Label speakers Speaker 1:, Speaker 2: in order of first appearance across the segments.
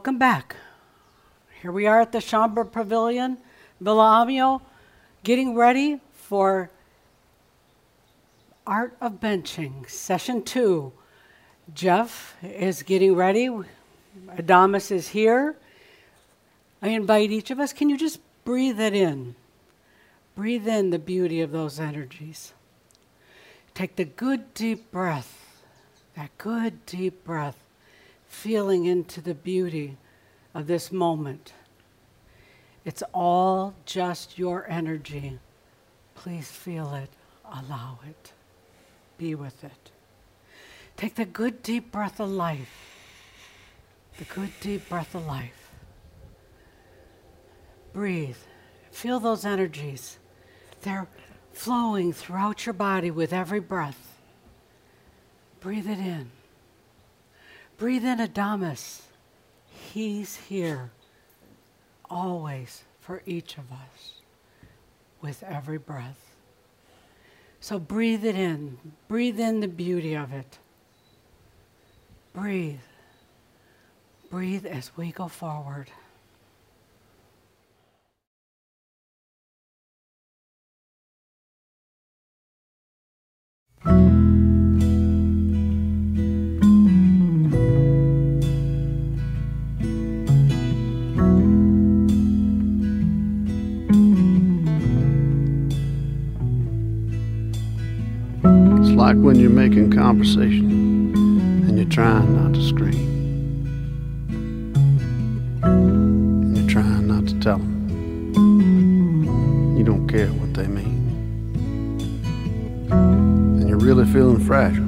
Speaker 1: Welcome back. Here we are at the Shaumbra Pavilion, Villa Ahmyo, getting ready for Art of Benching, session two. Geoff is getting ready. Adamus is here. I invite each of us, can you just breathe it in? Breathe in the beauty of those energies. Take the good deep breath, that good deep breath feeling into the beauty of this moment. It's all just your energy. Please feel it, allow it, be with it. Take the good deep breath of life, the good deep breath of life. Breathe, feel those energies. They're flowing throughout your body with every breath. Breathe it in. Breathe in Adamus. He's here always for each of us with every breath. So breathe it in. Breathe in the beauty of it. Breathe. Breathe as we go forward.
Speaker 2: Like when you're making conversation and you're trying not to scream. And you're trying not to tell them. You don't care what they mean. And you're really feeling fragile.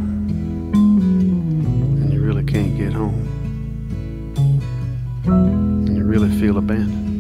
Speaker 2: And you really can't get home. And you really feel abandoned.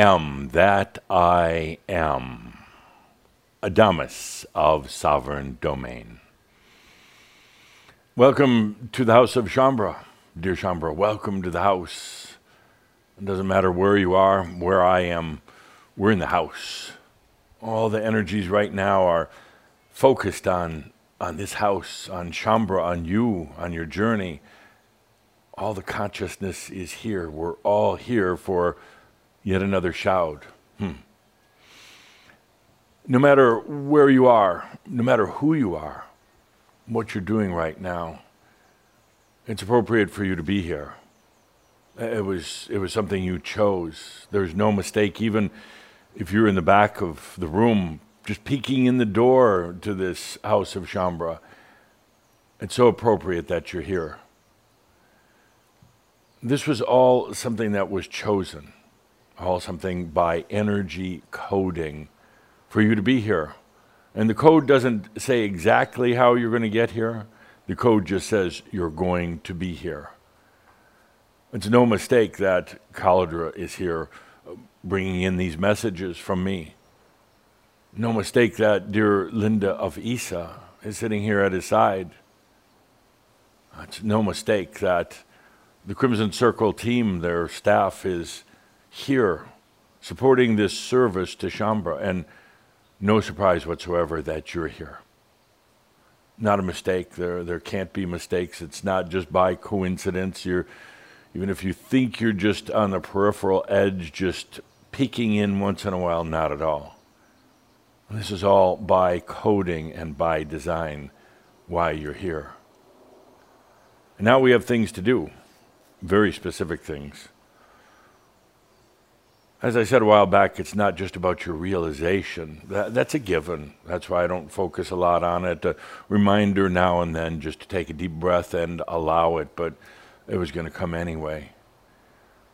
Speaker 3: Am that I am. Adamus of Sovereign Domain. Welcome to the house of Shaumbra, dear Shaumbra. Welcome to the house. It doesn't matter where you are, where I am, we're in the house. All the energies right now are focused on, on this house, on Shaumbra, on you, on your journey all the consciousness is here. We're all here for yet another Shoud. Hmm. No matter where you are, no matter who you are, what you're doing right now, it's appropriate for you to be here. It was, it was something you chose. There's no mistake, even if you're in the back of the room, just peeking in the door to this house of Shaumbra. It's so appropriate that you're here. This was all something that was chosen, all something by energy coding for you to be here. And the code doesn't say exactly how you're going to get here, the code just says you're going to be here. It's no mistake that Cauldre is here bringing in these messages from me. No mistake that dear Linda of Eesa is sitting here at his side. It's no mistake that the Crimson Circle team, their staff is here supporting this service to Shaumbra, and no surprise whatsoever that you're here. Not a mistake. There, there can't be mistakes. It's not just by coincidence. You're, even if you think you're just on the peripheral edge, just peeking in once in a while, not at all. This is all by coding and by design why you're here. And now we have things to do very specific things. As I said a while back, it's not just about your realization. That, that's a given. That's why I don't focus a lot on it. A reminder now and then just to take a deep breath and allow it, but it was going to come anyway.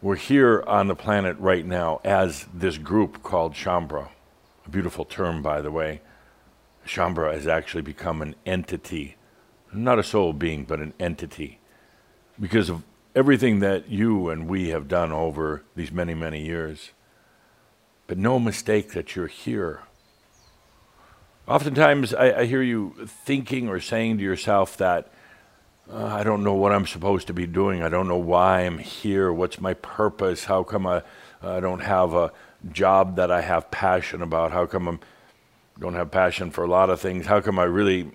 Speaker 3: We're here on the planet right now as this group called Shaumbra. A beautiful term, by the way. Shaumbra has actually become an entity, not a soul being, but an entity, because of everything that you and we have done over these many, many years. But no mistake that you're here. Oftentimes, I, I hear you thinking or saying to yourself that uh, I don't know what I'm supposed to be doing. I don't know why I'm here. What's my purpose? How come I, I don't have a job that I have passion about? How come I don't have passion for a lot of things? How come I really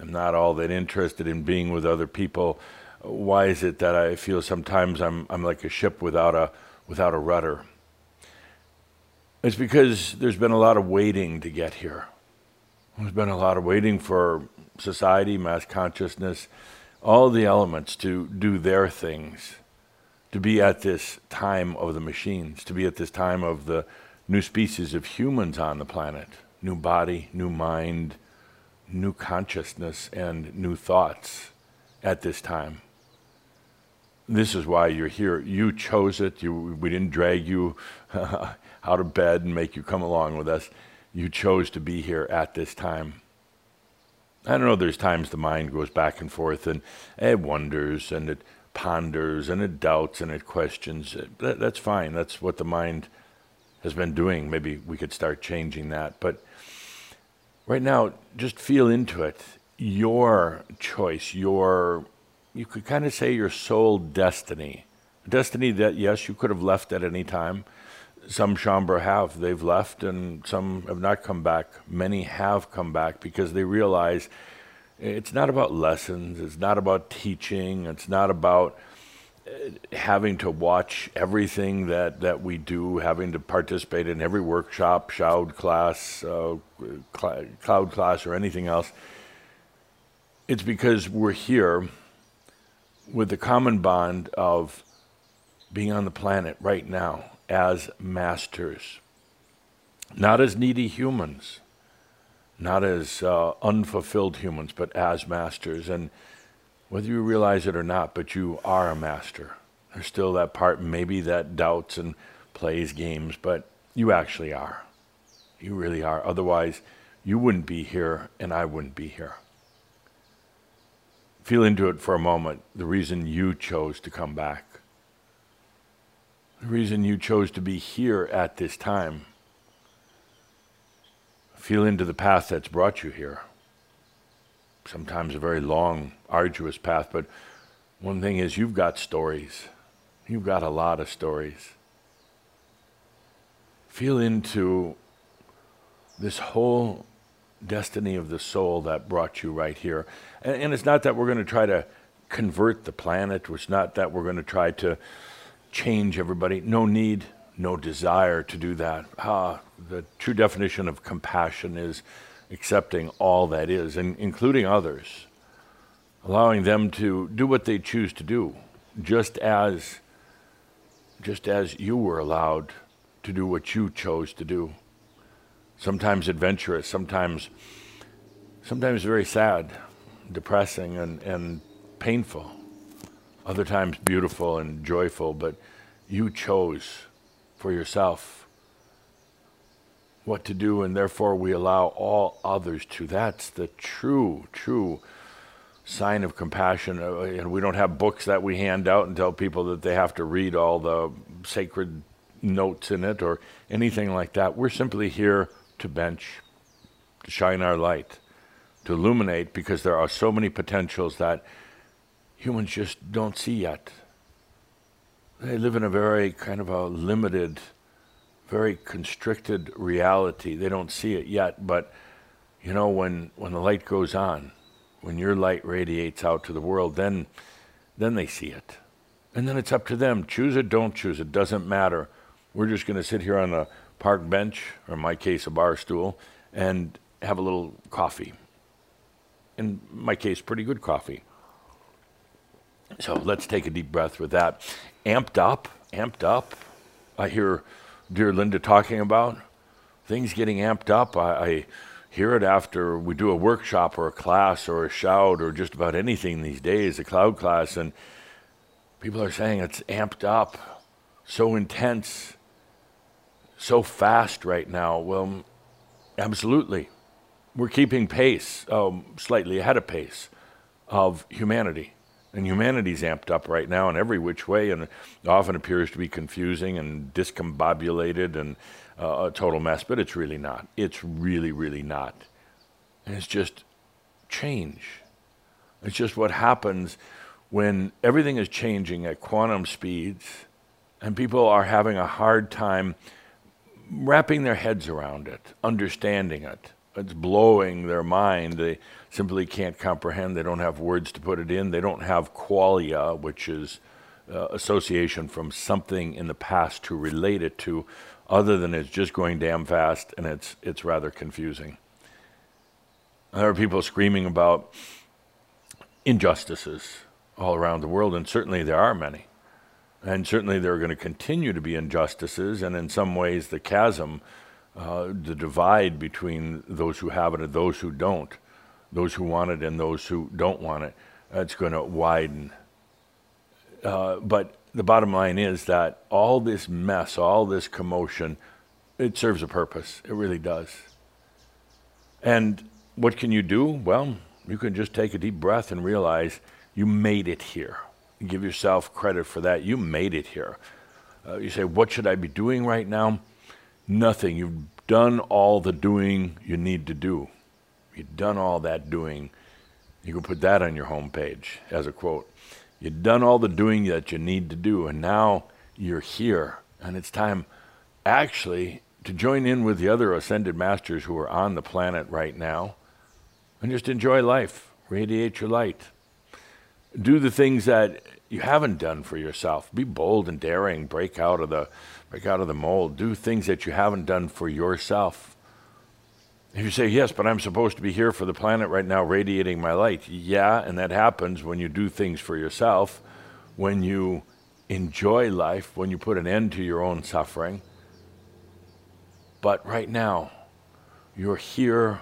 Speaker 3: am not all that interested in being with other people? why is it that I feel sometimes I'm, I'm like a ship without a, without a rudder? It's because there's been a lot of waiting to get here. There's been a lot of waiting for society, mass consciousness, all the elements to do their things, to be at this time of the machines, to be at this time of the new species of humans on the planet, new body, new mind, new consciousness, and new thoughts at this time this is why you're here. You chose it. You, we didn't drag you out of bed and make you come along with us. You chose to be here at this time. I don't know, there's times the mind goes back and forth and it wonders and it ponders and it doubts and it questions. That, that's fine. That's what the mind has been doing. Maybe we could start changing that. But right now, just feel into it. Your choice, your you could kind of say your soul destiny. Destiny that, yes, you could have left at any time. Some Shaumbra have. They've left and some have not come back. Many have come back because they realize it's not about lessons, it's not about teaching, it's not about uh, having to watch everything that, that we do, having to participate in every workshop, Shoud class, uh, cl- cloud class, or anything else. It's because we're here with the common bond of being on the planet right now as masters, not as needy humans, not as uh, unfulfilled humans, but as masters. And whether you realize it or not, but you are a master. There's still that part, maybe that doubts and plays games, but you actually are. You really are. Otherwise, you wouldn't be here and I wouldn't be here. Feel into it for a moment the reason you chose to come back, the reason you chose to be here at this time. Feel into the path that's brought you here. Sometimes a very long, arduous path, but one thing is you've got stories. You've got a lot of stories. Feel into this whole destiny of the soul that brought you right here. And, and it's not that we're going to try to convert the planet, it's not that we're going to try to change everybody. No need, no desire to do that. Ah, the true definition of compassion is accepting all that is, and including others, allowing them to do what they choose to do, just as just as you were allowed to do what you chose to do sometimes adventurous, sometimes, sometimes very sad, depressing, and, and painful. Other times beautiful and joyful, but you chose for yourself what to do, and therefore we allow all others to. That's the true, true sign of compassion. Uh, and we don't have books that we hand out and tell people that they have to read all the sacred notes in it or anything like that. We're simply here to bench, to shine our light, to illuminate, because there are so many potentials that humans just don't see yet. They live in a very kind of a limited, very constricted reality. They don't see it yet, but you know, when, when the light goes on, when your light radiates out to the world, then, then they see it. And then it's up to them. Choose it, don't choose it, doesn't matter. We're just going to sit here on a park bench, or in my case, a bar stool, and have a little coffee. In my case, pretty good coffee. So let's take a deep breath with that. Amped up, amped up. I hear dear Linda talking about things getting amped up. I, I hear it after we do a workshop or a class or a Shoud or just about anything these days, a cloud class, and people are saying it's amped up, so intense so fast right now. Well, absolutely. We're keeping pace, um, slightly ahead of pace of humanity. And humanity's amped up right now in every which way, and often appears to be confusing and discombobulated and uh, a total mess, but it's really not. It's really, really not. And it's just change. It's just what happens when everything is changing at quantum speeds and people are having a hard time wrapping their heads around it, understanding it. It's blowing their mind. They simply can't comprehend. They don't have words to put it in. They don't have qualia, which is uh, association from something in the past to relate it to, other than it's just going damn fast and it's, it's rather confusing. There are people screaming about injustices all around the world, and certainly there are many. And certainly there are going to continue to be injustices, and in some ways, the chasm, uh, the divide between those who have it and those who don't, those who want it and those who don't want it, it's going to widen. Uh, but the bottom line is that all this mess, all this commotion, it serves a purpose. It really does. And what can you do? Well, you can just take a deep breath and realize you made it here give yourself credit for that. You made it here. Uh, you say, What should I be doing right now? Nothing. You've done all the doing you need to do. You've done all that doing. You can put that on your homepage as a quote. You've done all the doing that you need to do, and now you're here. And it's time actually to join in with the other ascended masters who are on the planet right now and just enjoy life, radiate your light do the things that you haven't done for yourself. Be bold and daring. Break out of the break out of the mold. Do things that you haven't done for yourself. You say yes, but I'm supposed to be here for the planet right now, radiating my light. Yeah, and that happens when you do things for yourself. When you enjoy life, when you put an end to your own suffering. But right now, you're here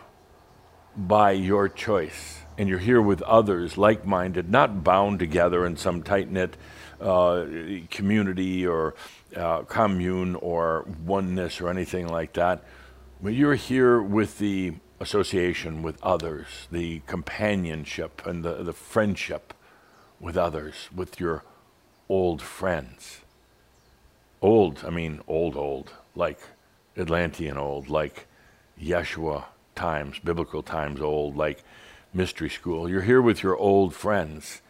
Speaker 3: by your choice, and you're here with others like minded, not bound together in some tight knit uh, community or uh, commune or oneness or anything like that. But you're here with the association with others, the companionship and the, the friendship with others, with your old friends. Old, I mean old, old, like Atlantean old, like Yeshua times, biblical times old, like mystery school. You're here with your old friends.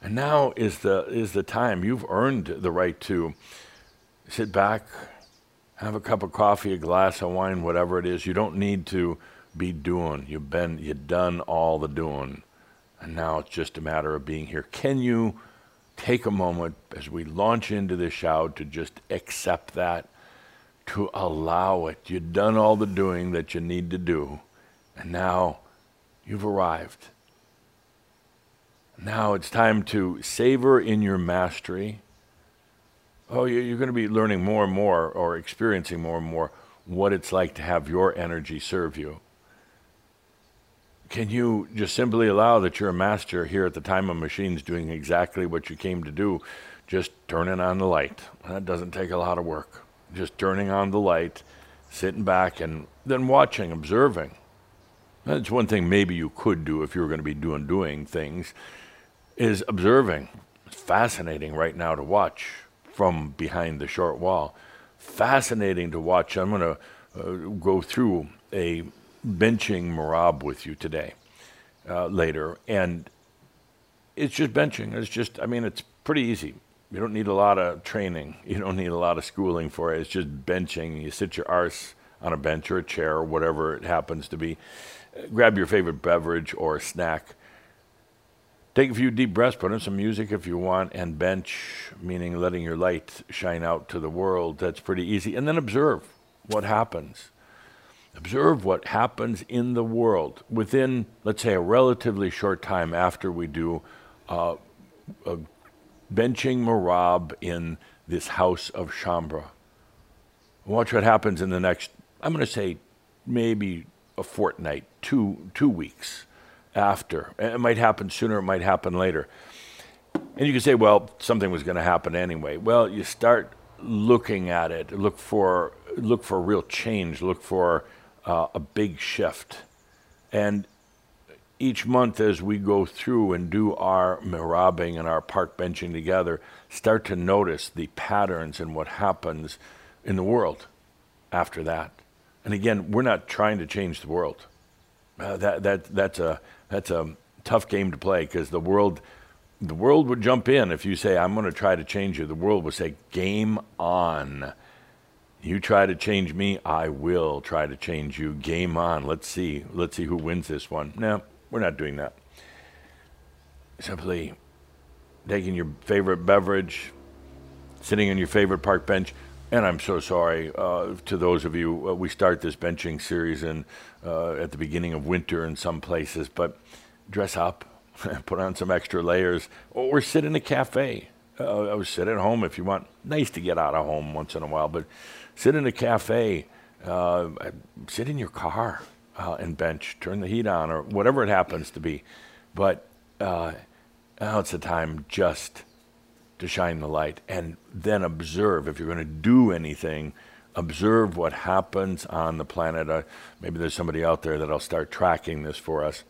Speaker 3: And now is the, is the time. You've earned the right to sit back, have a cup of coffee, a glass of wine, whatever it is. You don't need to be doing. You've been, you've done all the doing. And now it's just a matter of being here. Can you take a moment as we launch into this Shoud to just accept that, to allow it? You've done all the doing that you need to do, and now you've arrived. Now it's time to savor in your mastery. Oh, you're going to be learning more and more or experiencing more and more what it's like to have your energy serve you. Can you just simply allow that you're a master here at the time of machines doing exactly what you came to do? Just turning on the light. That doesn't take a lot of work. Just turning on the light, sitting back, and then watching, observing. That's one thing maybe you could do if you were going to be doing doing things, is observing. It's fascinating right now to watch from behind the short wall. Fascinating to watch. I'm going to uh, go through a benching merabh with you today, uh, later. And it's just benching. It's just, I mean, it's pretty easy. You don't need a lot of training. You don't need a lot of schooling for it. It's just benching. You sit your arse on a bench or a chair or whatever it happens to be. Grab your favorite beverage or snack. Take a few deep breaths, put in some music if you want, and bench, meaning letting your light shine out to the world. That's pretty easy. And then observe what happens. Observe what happens in the world within, let's say, a relatively short time after we do uh, a benching merabh in this house of Shaumbra. Watch what happens in the next, I'm going to say, maybe a fortnight, two, two weeks after. It might happen sooner, it might happen later. And you can say, well, something was going to happen anyway. Well, you start looking at it, look for, look for real change, look for uh, a big shift. And each month as we go through and do our merabhing and our park benching together, start to notice the patterns and what happens in the world after that. And again, we're not trying to change the world. Uh, that, that, that's, a, that's a tough game to play because the world, the world would jump in if you say, I'm going to try to change you. The world would say, game on. You try to change me, I will try to change you. Game on. Let's see. Let's see who wins this one. No, we're not doing that. Simply taking your favorite beverage, sitting on your favorite park bench. And I'm so sorry uh, to those of you. Uh, we start this benching series in, uh, at the beginning of winter in some places, but dress up, put on some extra layers, or sit in a cafe. Uh, would sit at home if you want. Nice to get out of home once in a while, but sit in a cafe, uh, sit in your car uh, and bench, turn the heat on, or whatever it happens to be. But uh, now it's the time just to shine the light and then observe. If you're going to do anything, observe what happens on the planet. Uh, maybe there's somebody out there that'll start tracking this for us.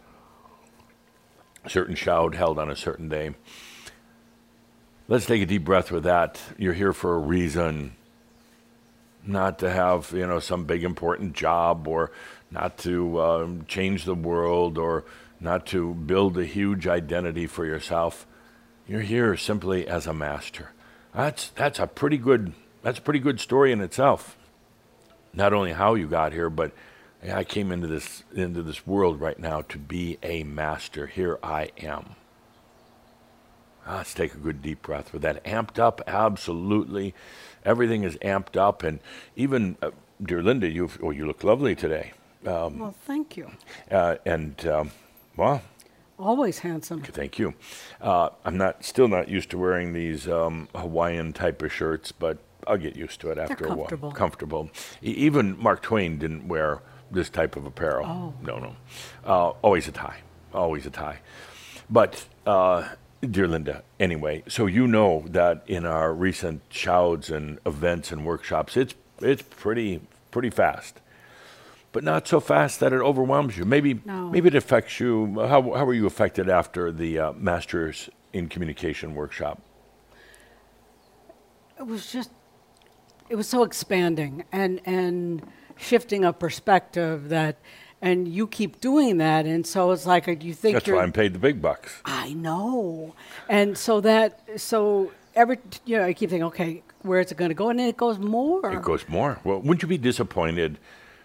Speaker 3: A certain Shoud held on a certain day. Let's take a deep breath with that. You're here for a reason not to have you know some big important job or not to um, change the world or not to build a huge identity for yourself. You're here simply as a master. That's that's a pretty good that's a pretty good story in itself. Not only how you got here, but I came into this into this world right now to be a master. Here I am. Ah, let's take a good deep breath with that amped up, absolutely everything is amped up, and even uh, dear Linda, you oh, you look lovely today.
Speaker 1: Um, well, thank you.
Speaker 3: Uh, and um, well,
Speaker 1: Always handsome.
Speaker 3: Thank you. Uh, I'm not still not used to wearing these um, Hawaiian type of shirts, but I'll get used to it after a
Speaker 1: comfortable.
Speaker 3: while. Comfortable. Even Mark Twain didn't wear this type of apparel.
Speaker 1: Oh.
Speaker 3: No, no. Uh, always a tie. Always a tie. But uh, dear Linda, anyway, so you know that in our recent Shouds and events and workshops, it's it's pretty pretty fast. But not so fast that it overwhelms you. Maybe
Speaker 1: No.
Speaker 3: maybe it affects you. How how were you affected after the uh, Masters in Communication workshop?
Speaker 1: It was just, it was so expanding and, and shifting a perspective that, and you keep doing that. And so it's like, uh, you think
Speaker 3: That's
Speaker 1: you're.
Speaker 3: why I'm paid the big bucks.
Speaker 1: I know. And so that, so every, you know, I keep thinking, okay, where is it going to go? And then it goes more.
Speaker 3: It goes more. Well, wouldn't you be disappointed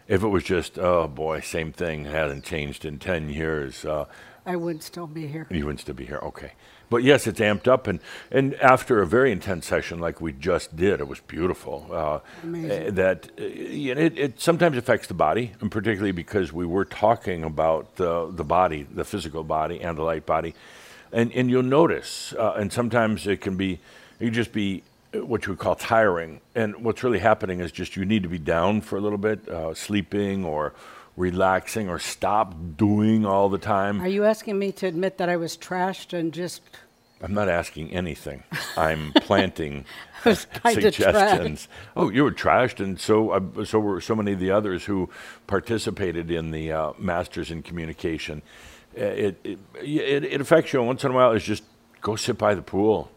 Speaker 3: if it was just, oh boy, same thing, it hasn't changed in 10 years? Uh,
Speaker 1: I wouldn't still be here.
Speaker 3: you wouldn't still be here. Okay. But yes, it's amped up. And, and after a very intense session like we just did, it was beautiful. Uh,
Speaker 1: Amazing.
Speaker 3: eh, that you know, it, it sometimes affects the body, and particularly because we were talking about the, the body, the physical body, and the light body. And, and you'll notice, uh, and sometimes it can be, it can just be uh, what you would call tiring. And what's really happening is just you need to be down for a little bit, uh, sleeping or relaxing or stop doing all the time.
Speaker 1: Are you asking me to admit that I was trashed and just
Speaker 3: I'm not asking anything. I'm planting suggestions. Oh, you were trashed, and so uh, so were so many of the others who participated in the uh, Masters in Communication. Uh, It, it it it affects you. Once in a while, it's just go sit by the pool,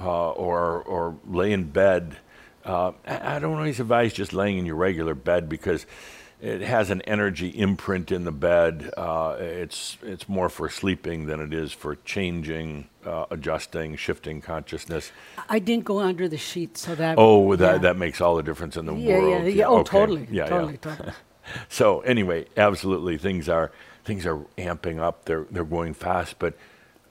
Speaker 3: uh, or or lay in bed. Uh, I I don't always advise just laying in your regular bed because it has an energy imprint in the bed. Uh, it's it's more for sleeping than it is for changing, uh, adjusting, shifting consciousness.
Speaker 1: I didn't go under the sheet, so that.
Speaker 3: Oh, that
Speaker 1: yeah.
Speaker 3: that makes all the difference in the
Speaker 1: Yeah,
Speaker 3: world.
Speaker 1: yeah, yeah. Oh,
Speaker 3: okay.
Speaker 1: totally,
Speaker 3: Yeah,
Speaker 1: totally,
Speaker 3: yeah.
Speaker 1: totally.
Speaker 3: So anyway, absolutely, things are things are amping up. They're they're going fast, but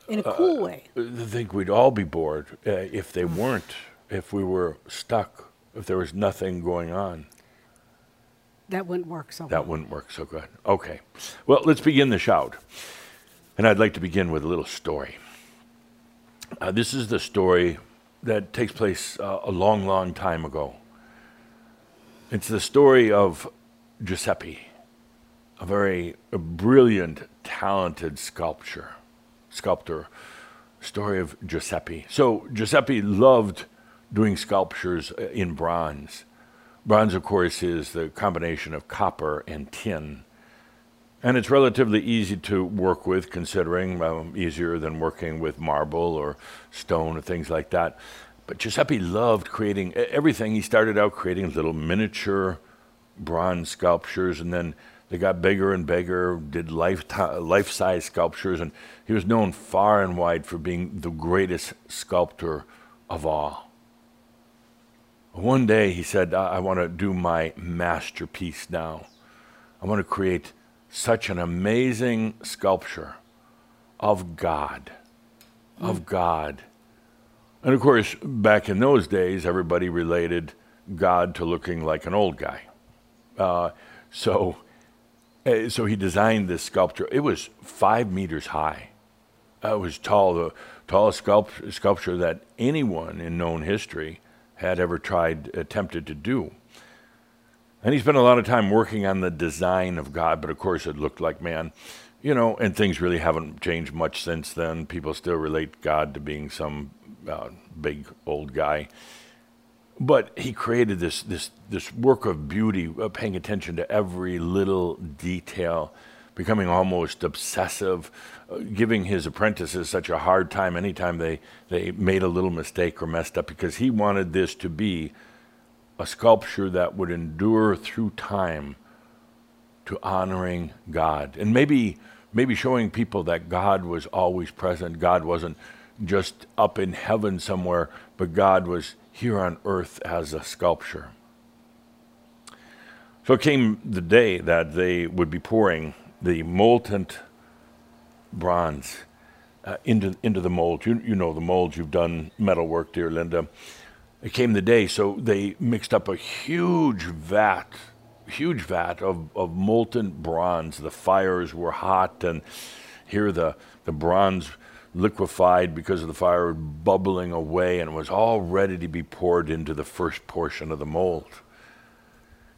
Speaker 1: In a cool way.
Speaker 3: I think we'd all be bored uh, if they weren't. If we were stuck, if there was nothing going on.
Speaker 1: That wouldn't work so
Speaker 3: That
Speaker 1: well.
Speaker 3: wouldn't work so good. Okay. Well, let's begin the Shoud. And I'd like to begin with a little story. Uh, this is the story that takes place uh, a long, long time ago. It's the story of Giuseppe, a very a brilliant, talented sculptor. Sculptor. Story of Giuseppe. So Giuseppe loved doing sculptures uh, in bronze. Bronze, of course, is the combination of copper and tin. And it's relatively easy to work with, considering um, easier than working with marble or stone or things like that. But Giuseppe loved creating everything. He started out creating little miniature bronze sculptures, and then they got bigger and bigger, did life life-size sculptures, and he was known far and wide for being the greatest sculptor of all. One day he said, I, I want to do my masterpiece now. I want to create such an amazing sculpture of God. Of God. And of course, back in those days, everybody related God to looking like an old guy. Uh, so, uh, so he designed this sculpture. It was five meters high. Uh, it was tall, the tallest sculpt- sculpture that anyone in known history had ever tried, attempted to do. And he spent a lot of time working on the design of God, but of course it looked like man. You know, and things really haven't changed much since then. People still relate God to being some uh, big old guy. But he created this, this, this work of beauty, uh, paying attention to every little detail, becoming almost obsessive, giving his apprentices such a hard time anytime they, they made a little mistake or messed up, because he wanted this to be a sculpture that would endure through time to honoring God. And maybe maybe showing people that God was always present. God wasn't just up in heaven somewhere, but God was here on earth as a sculpture. So came the day that they would be pouring the molten bronze uh, into, into the mold. You, you know the molds, you've done metal work, dear Linda. It came the day, so they mixed up a huge vat, huge vat of, of molten bronze. The fires were hot, and Here, the, the bronze liquefied because of the fire bubbling away and was all ready to be poured into the first portion of the mold.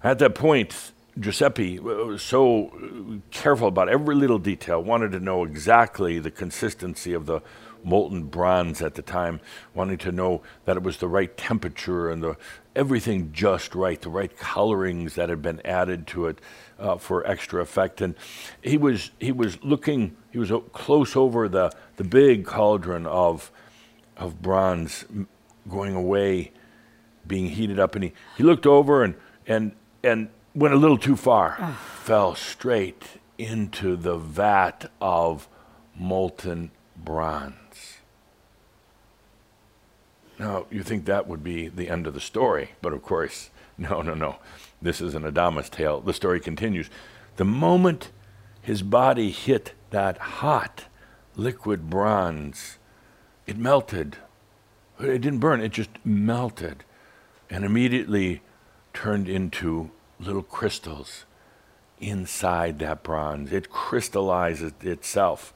Speaker 3: At that point, Giuseppe was so careful about every little detail, wanted to know exactly the consistency of the molten bronze at the time, wanting to know that it was the right temperature and the everything just right, the right colorings that had been added to it uh, for extra effect. And he was he was looking, he was close over the the big cauldron of of bronze going away, being heated up, and he, he looked over and and and went a little too far, ah. fell straight into the vat of molten bronze. Now, you think that would be the end of the story, but of course, no, no, no. This is an Adamus tale. The story continues. The moment his body hit that hot liquid bronze, it melted. It didn't burn, it just melted and immediately turned into little crystals inside that bronze. It crystallizes itself.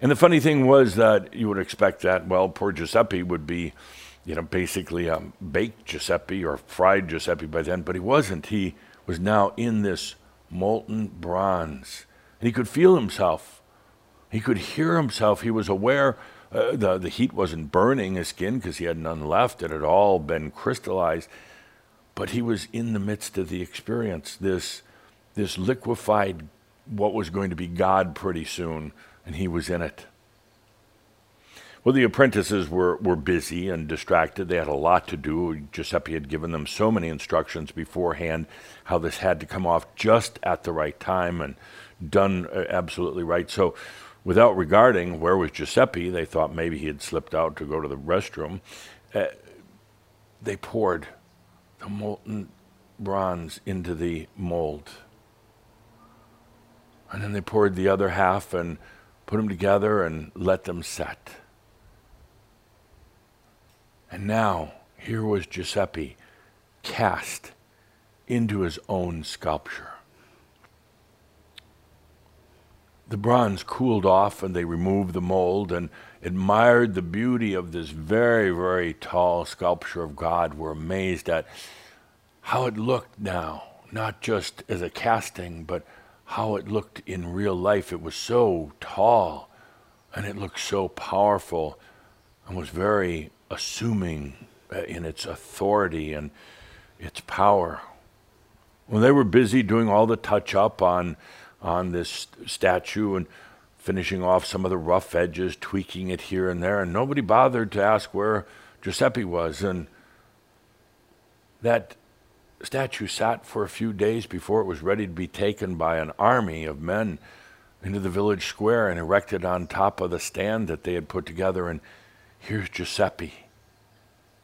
Speaker 3: And the funny thing was that you would expect that, well, poor Giuseppe would be, you know, basically a baked Giuseppe or fried Giuseppe by then, but he wasn't. He was now in this molten bronze. And he could feel himself. He could hear himself. He was aware uh, the, the heat wasn't burning his skin because he had none left. It had all been crystallized. But he was in the midst of the experience, this, this liquefied, what was going to be God pretty soon, and he was in it. Well, the apprentices were, were busy and distracted. They had a lot to do. Giuseppe had given them so many instructions beforehand how this had to come off just at the right time and done uh, absolutely right. So, without regarding where was Giuseppe, they thought maybe he had slipped out to go to the restroom. Uh, they poured the molten bronze into the mold. And then they poured the other half and put them together and let them set. And now, here was Giuseppe cast into his own sculpture. The bronze cooled off and they removed the mold and admired the beauty of this very, very tall sculpture of God, were amazed at how it looked now, not just as a casting, but how it looked in real life. It was so tall and it looked so powerful and was very assuming uh, in its authority and its power. When they were busy doing all the touch up on, on this statue and finishing off some of the rough edges, tweaking it here and there, and nobody bothered to ask where Giuseppe was. And that statue sat for a few days before it was ready to be taken by an army of men into the village square and erected on top of the stand that they had put together. And here's Giuseppe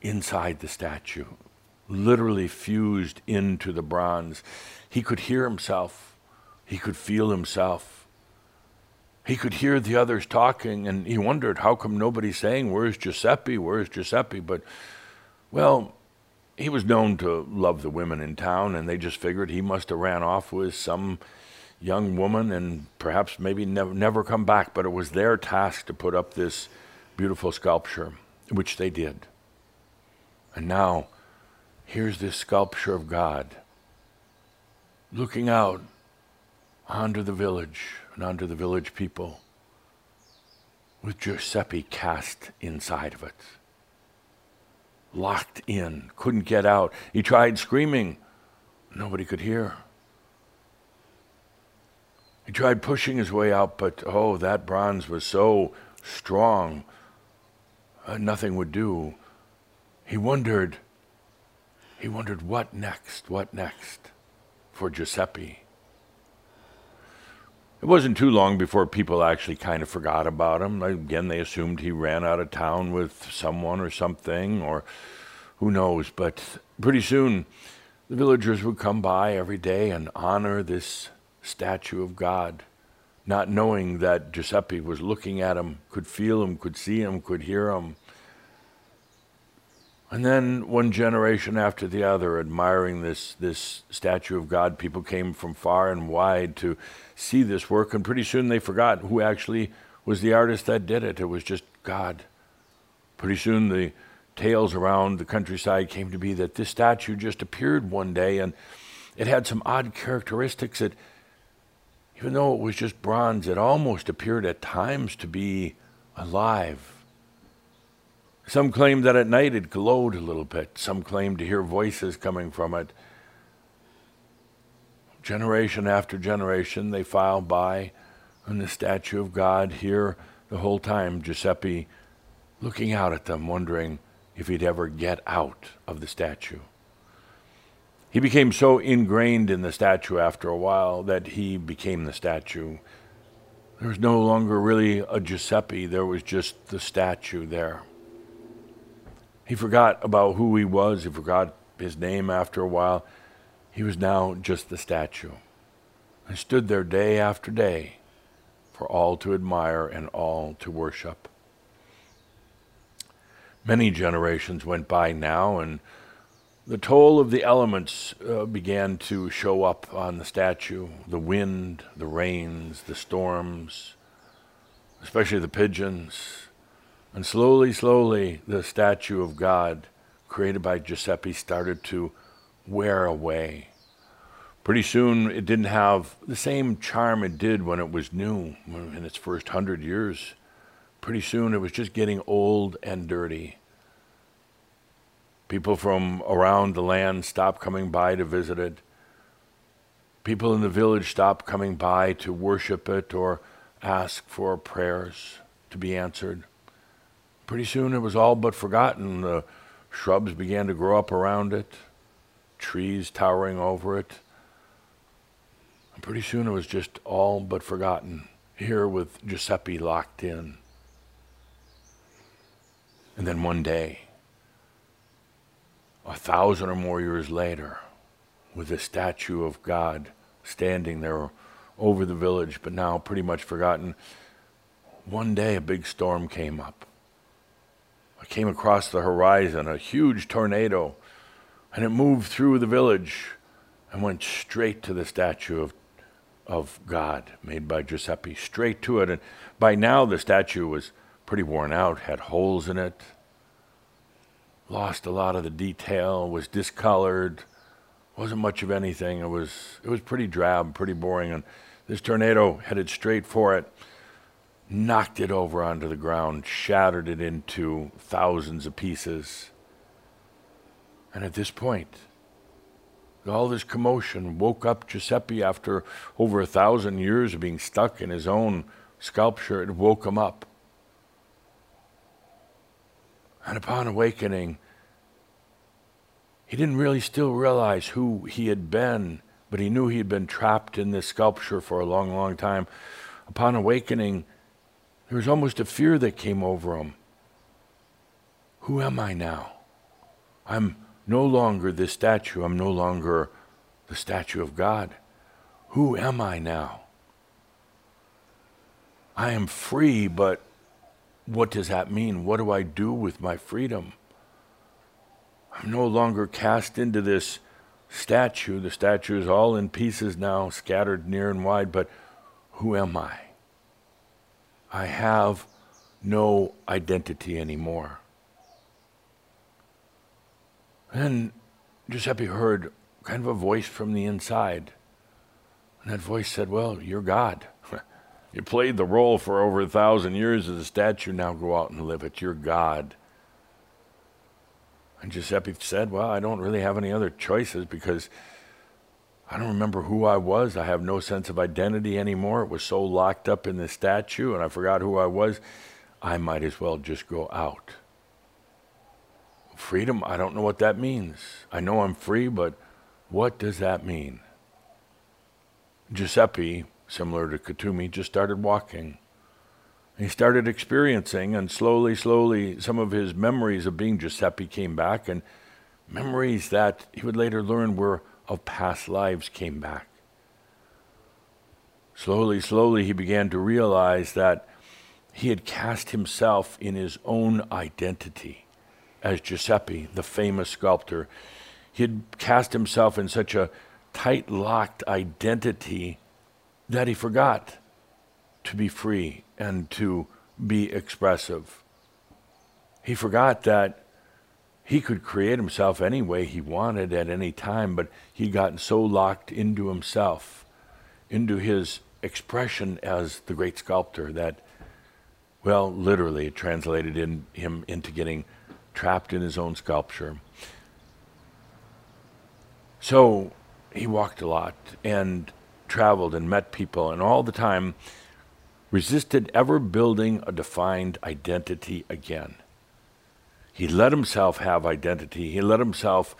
Speaker 3: inside the statue, literally fused into the bronze. He could hear himself, he could feel himself. He could hear the others talking, and he wondered how come nobody's saying, Where's Giuseppe? Where's Giuseppe? But, well, he was known to love the women in town, and they just figured he must have ran off with some young woman and perhaps maybe never, never come back. But it was their task to put up this beautiful sculpture, which they did. And now, here's this sculpture of God looking out onto the village and onto the village people with Giuseppe cast inside of it. Locked in, couldn't get out. He tried screaming, nobody could hear. He tried pushing his way out, but oh, that bronze was so strong, uh, nothing would do. He wondered, he wondered what next, what next for Giuseppe. It wasn't too long before people actually kind of forgot about him. Again, they assumed he ran out of town with someone or something, or who knows. But pretty soon, the villagers would come by every day and honor this statue of God, not knowing that Giuseppe was looking at him, could feel him, could see him, could hear him. And then one generation after the other, admiring this, this statue of God, people came from far and wide to see this work, and pretty soon they forgot who actually was the artist that did it. It was just God. Pretty soon the tales around the countryside came to be that this statue just appeared one day, and it had some odd characteristics that, even though it was just bronze, it almost appeared at times to be alive some claimed that at night it glowed a little bit. Some claimed to hear voices coming from it. Generation after generation, they filed by on the statue of God here the whole time. Giuseppe looking out at them, wondering if he'd ever get out of the statue. He became so ingrained in the statue after a while that he became the statue. There was no longer really a Giuseppe, there was just the statue there. He forgot about who he was, he forgot his name after a while. He was now just the statue. and stood there day after day for all to admire and all to worship. Many generations went by now, and the toll of the elements uh, began to show up on the statue the wind, the rains, the storms, especially the pigeons, and slowly, slowly, the statue of God created by Giuseppe started to wear away. Pretty soon, it didn't have the same charm it did when it was new in its first hundred years. Pretty soon, it was just getting old and dirty. People from around the land stopped coming by to visit it. People in the village stopped coming by to worship it or ask for prayers to be answered. Pretty soon it was all but forgotten. The shrubs began to grow up around it, trees towering over it. And pretty soon it was just all but forgotten, here with Giuseppe locked in. And then one day, a thousand or more years later, with the statue of God standing there over the village, but now pretty much forgotten, one day a big storm came up. I came across the horizon, a huge tornado, and it moved through the village and went straight to the statue of, of God made by Giuseppe, straight to it. And by now, the statue was pretty worn out, had holes in it, lost a lot of the detail, was discolored, wasn't much of anything. It was, it was pretty drab, pretty boring. And this tornado headed straight for it knocked it over onto the ground, shattered it into thousands of pieces. And at this point, all this commotion woke up Giuseppe after over a thousand years of being stuck in his own sculpture. It woke him up. And upon awakening, he didn't really still realize who he had been, but he knew he had been trapped in this sculpture for a long, long time. Upon awakening, there was almost a fear that came over him. Who am I now? I'm no longer this statue. I'm no longer the statue of God. Who am I now? I am free, but what does that mean? What do I do with my freedom? I'm no longer cast into this statue. The statue is all in pieces now, scattered near and wide, but who am I? I have no identity anymore. Then Giuseppe heard kind of a voice from the inside. And that voice said, Well, you're God. you played the role for over a thousand years as a statue, now go out and live it. You're God. And Giuseppe said, Well, I don't really have any other choices because I don't remember who I was. I have no sense of identity anymore. It was so locked up in the statue, and I forgot who I was. I might as well just go out. Freedom, I don't know what that means. I know I'm free, but what does that mean? Giuseppe, similar to Kuthumi, just started walking. He started experiencing, and slowly, slowly, some of his memories of being Giuseppe came back, and memories that he would later learn were of past lives came back. Slowly, slowly, he began to realize that he had cast himself in his own identity. As Giuseppe, the famous sculptor. He had cast himself in such a tight locked identity that he forgot to be free and to be expressive. He forgot that he could create himself any way he wanted at any time, but he'd gotten so locked into himself, into his expression as the great sculptor, that, well, literally it translated in him into getting trapped in his own sculpture. So he walked a lot and traveled and met people, and all the time resisted ever building a defined identity again. He let himself have identity, he let himself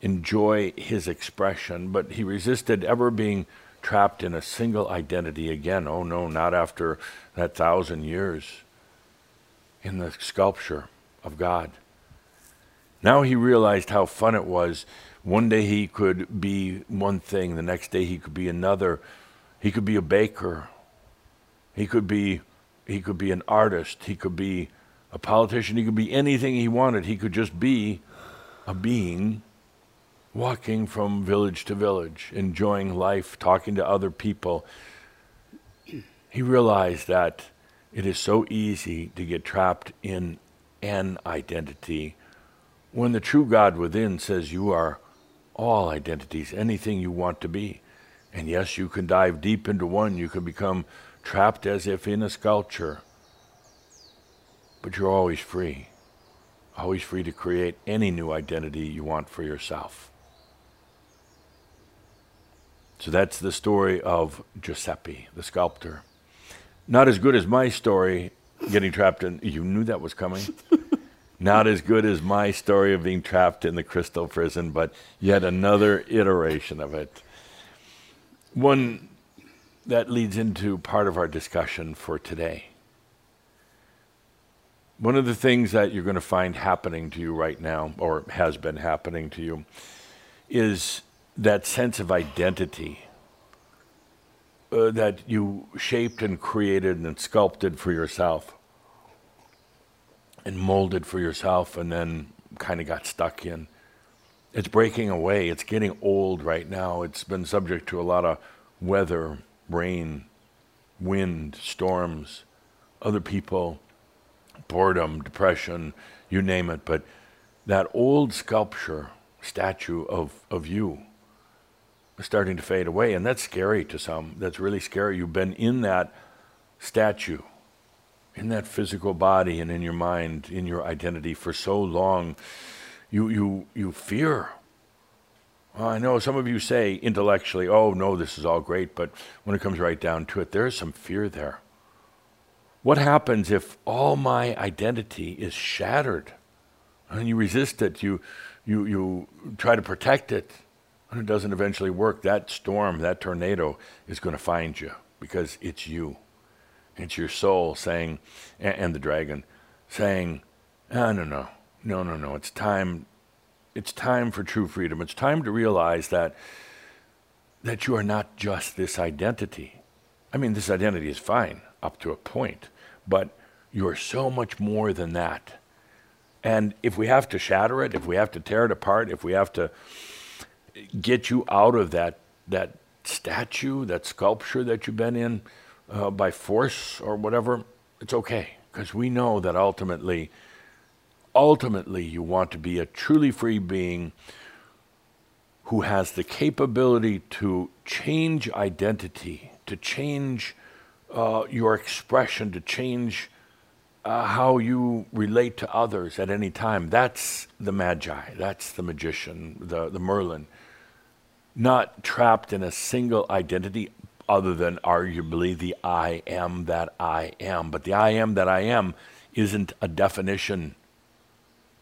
Speaker 3: enjoy his expression, but he resisted ever being trapped in a single identity again. Oh no, not after that thousand years in the sculpture of God. Now he realized how fun it was. One day he could be one thing, the next day he could be another. He could be a baker. He could be he could be an artist. He could be a politician. He could be anything he wanted. He could just be a being walking from village to village, enjoying life, talking to other people. He realized that it is so easy to get trapped in an identity when the true God within says you are all identities, anything you want to be. And yes, you can dive deep into one, you can become trapped as if in a sculpture. But you're always free, always free to create any new identity you want for yourself. So that's the story of Giuseppe, the sculptor. Not as good as my story, getting trapped in. You knew that was coming. Not as good as my story of being trapped in the crystal prison, but yet another iteration of it. One that leads into part of our discussion for today. One of the things that you're going to find happening to you right now, or has been happening to you, is that sense of identity uh, that you shaped and created and sculpted for yourself and molded for yourself and then kind of got stuck in. It's breaking away. It's getting old right now. It's been subject to a lot of weather, rain, wind, storms, other people, boredom, depression, you name it. But that old sculpture, statue of, of you, is starting to fade away. And that's scary to some. That's really scary. You've been in that statue in that physical body and in your mind, in your identity for so long, you, you, you fear. Well, I know some of you say intellectually, oh, no, this is all great, but when it comes right down to it, there is some fear there. What happens if all my identity is shattered and you resist it, you, you, you try to protect it, and it doesn't eventually work? That storm, that tornado is going to find you because it's you. It's your soul saying, and the dragon saying, oh, no, no, no, no, no. It's time. It's time for true freedom. It's time to realize that that you are not just this identity. I mean, this identity is fine up to a point, but you are so much more than that. And if we have to shatter it, if we have to tear it apart, if we have to get you out of that that statue, that sculpture that you've been in, uh, by force or whatever, it's okay because we know that ultimately, ultimately, you want to be a truly free being who has the capability to change identity, to change uh, your expression, to change uh, how you relate to others at any time. That's the Magi, that's the magician, the, the Merlin. Not trapped in a single identity, other than arguably the I am that I am. But the I am that I am isn't a definition,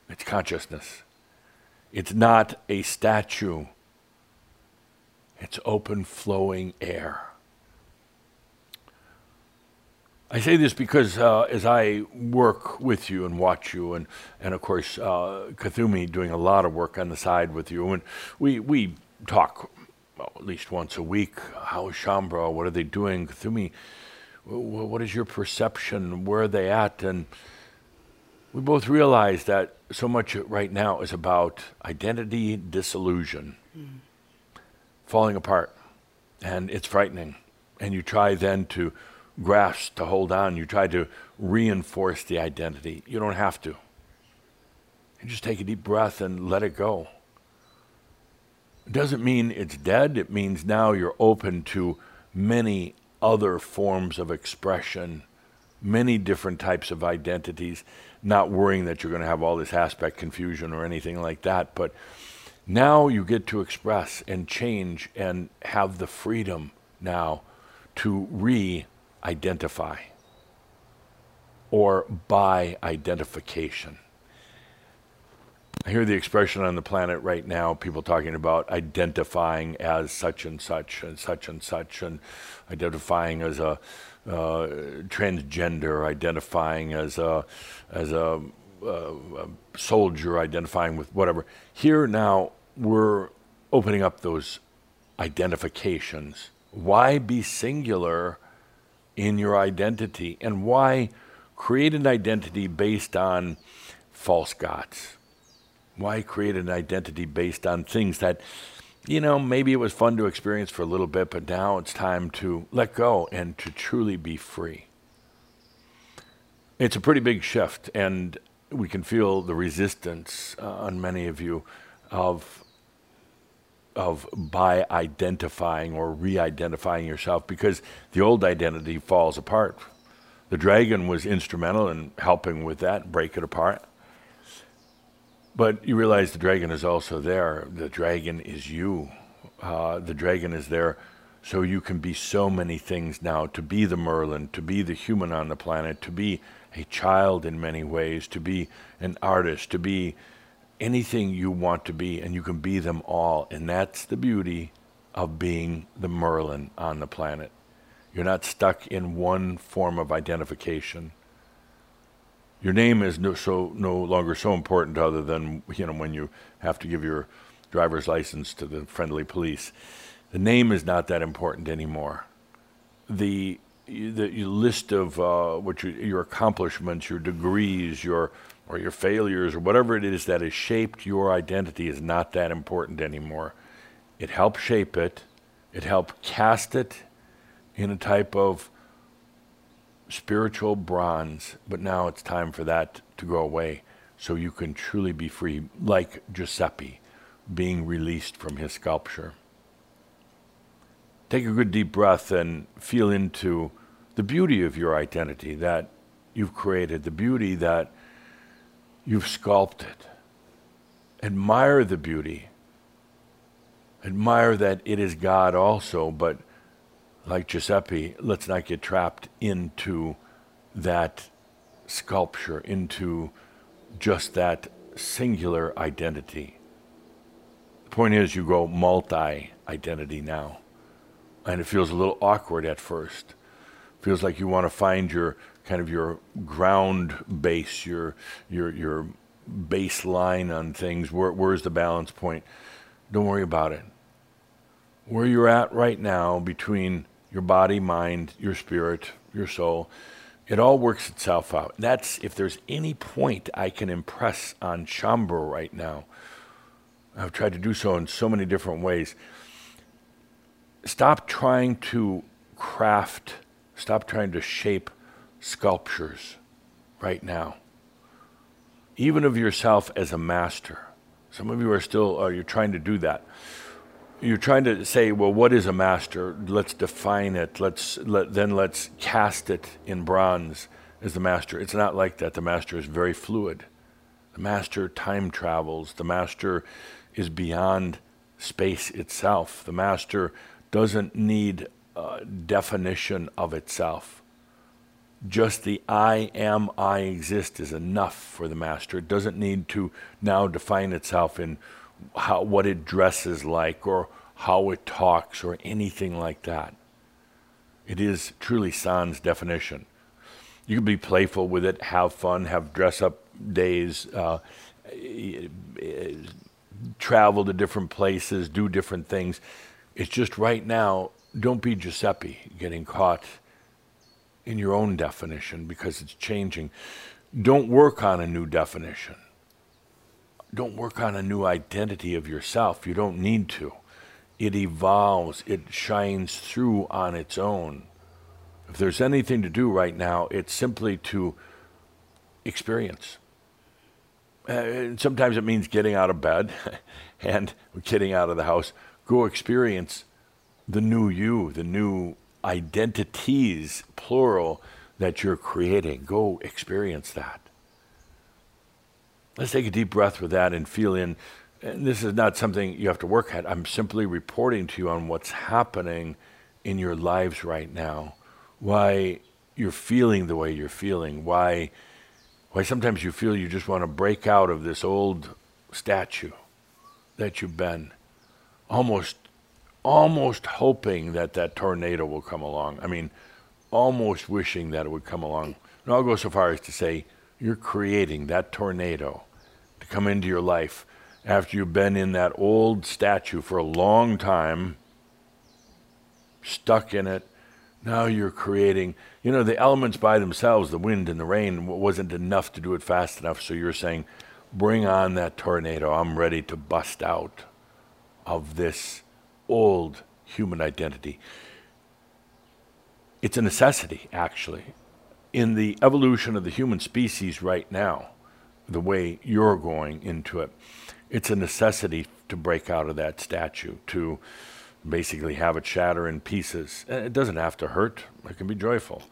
Speaker 3: it's consciousness. It's not a statue, it's open flowing air. I say this because uh, as I work with you and watch you, and, and of course, uh, Kuthumi doing a lot of work on the side with you, and we, we talk well, at least once a week. How is Shaumbra? What are they doing? Thumi, what is your perception? Where are they at? And we both realize that so much right now is about identity disillusion, hmm. falling apart. And it's frightening. And you try then to grasp, to hold on. You try to reinforce the identity. You don't have to. You just take a deep breath and let it go. It doesn't mean it's dead. It means now you're open to many other forms of expression, many different types of identities, not worrying that you're going to have all this aspect confusion or anything like that. But now you get to express and change and have the freedom now to re identify or by identification. I hear the expression on the planet right now, people talking about identifying as such and such and such and such, and identifying as a uh, transgender, identifying as a, as a, uh, a soldier, identifying with whatever. Here now, we're opening up those identifications. Why be singular in your identity? And why create an identity based on false gods? Why create an identity based on things that, you know, maybe it was fun to experience for a little bit, but now it's time to let go and to truly be free? It's a pretty big shift, and we can feel the resistance uh, on many of you of of by identifying or re-identifying yourself because the old identity falls apart. The dragon was instrumental in helping with that, break it apart. But you realize the dragon is also there. The dragon is you. Uh, the dragon is there so you can be so many things now to be the Merlin, to be the human on the planet, to be a child in many ways, to be an artist, to be anything you want to be, and you can be them all. And that's the beauty of being the Merlin on the planet. You're not stuck in one form of identification your name is no, so no longer so important other than you know when you have to give your driver's license to the friendly police. The name is not that important anymore. The the list of uh, what you, your accomplishments, your degrees, your or your failures, or whatever it is that has shaped your identity is not that important anymore. It helped shape it. It helped cast it in a type of spiritual bronze, but now it's time for that to go away so you can truly be free, like Giuseppe being released from his sculpture. Take a good deep breath and feel into the beauty of your identity that you've created, the beauty that you've sculpted. Admire the beauty. Admire that it is God also, but like Giuseppe, let's not get trapped into that sculpture, into just that singular identity. The point is, you go multi identity now. And it feels a little awkward at first. Feels like you want to find your kind of your ground base, your your your baseline on things. Where, where's the balance point? Don't worry about it. Where you're at right now between your body, mind, your spirit, your soul. It all works itself out. That's if there's any point I can impress on Shaumbra right now. I've tried to do so in so many different ways. Stop trying to craft, stop trying to shape sculptures right now. Even of yourself as a master. Some of you are still, uh, you're trying to do that you're trying to say, well, what is a master? Let's define it. Let's let, then let's cast it in bronze as the master. It's not like that. The master is very fluid. The master time travels. The master is beyond space itself. The master doesn't need a definition of itself. Just the I am, I exist is enough for the master. It doesn't need to now define itself in how, what it dresses like or how it talks or anything like that. It is truly sans definition. You can be playful with it, have fun, have dress up days, uh, travel to different places, do different things. It's just right now, don't be Giuseppe getting caught in your own definition because it's changing. Don't work on a new definition don't work on a new identity of yourself. You don't need to. It evolves, it shines through on its own. If there's anything to do right now, it's simply to experience. Uh, and sometimes it means getting out of bed and getting out of the house. Go experience the new you, the new identities, plural, that you're creating. Go experience that. Let's take a deep breath with that and feel in. And this is not something you have to work at. I'm simply reporting to you on what's happening in your lives right now, why you're feeling the way you're feeling, why, why sometimes you feel you just want to break out of this old statue that you've been, almost, almost hoping that that tornado will come along. I mean, almost wishing that it would come along. And I'll go so far as to say, you're creating that tornado to come into your life after you've been in that old statue for a long time, stuck in it. Now you're creating, you know, the elements by themselves, the wind and the rain, wasn't enough to do it fast enough. So you're saying, bring on that tornado. I'm ready to bust out of this old human identity. It's a necessity, actually in the evolution of the human species right now, the way you're going into it, it's a necessity to break out of that statue, to basically have it shatter in pieces. It doesn't have to hurt, it can be joyful.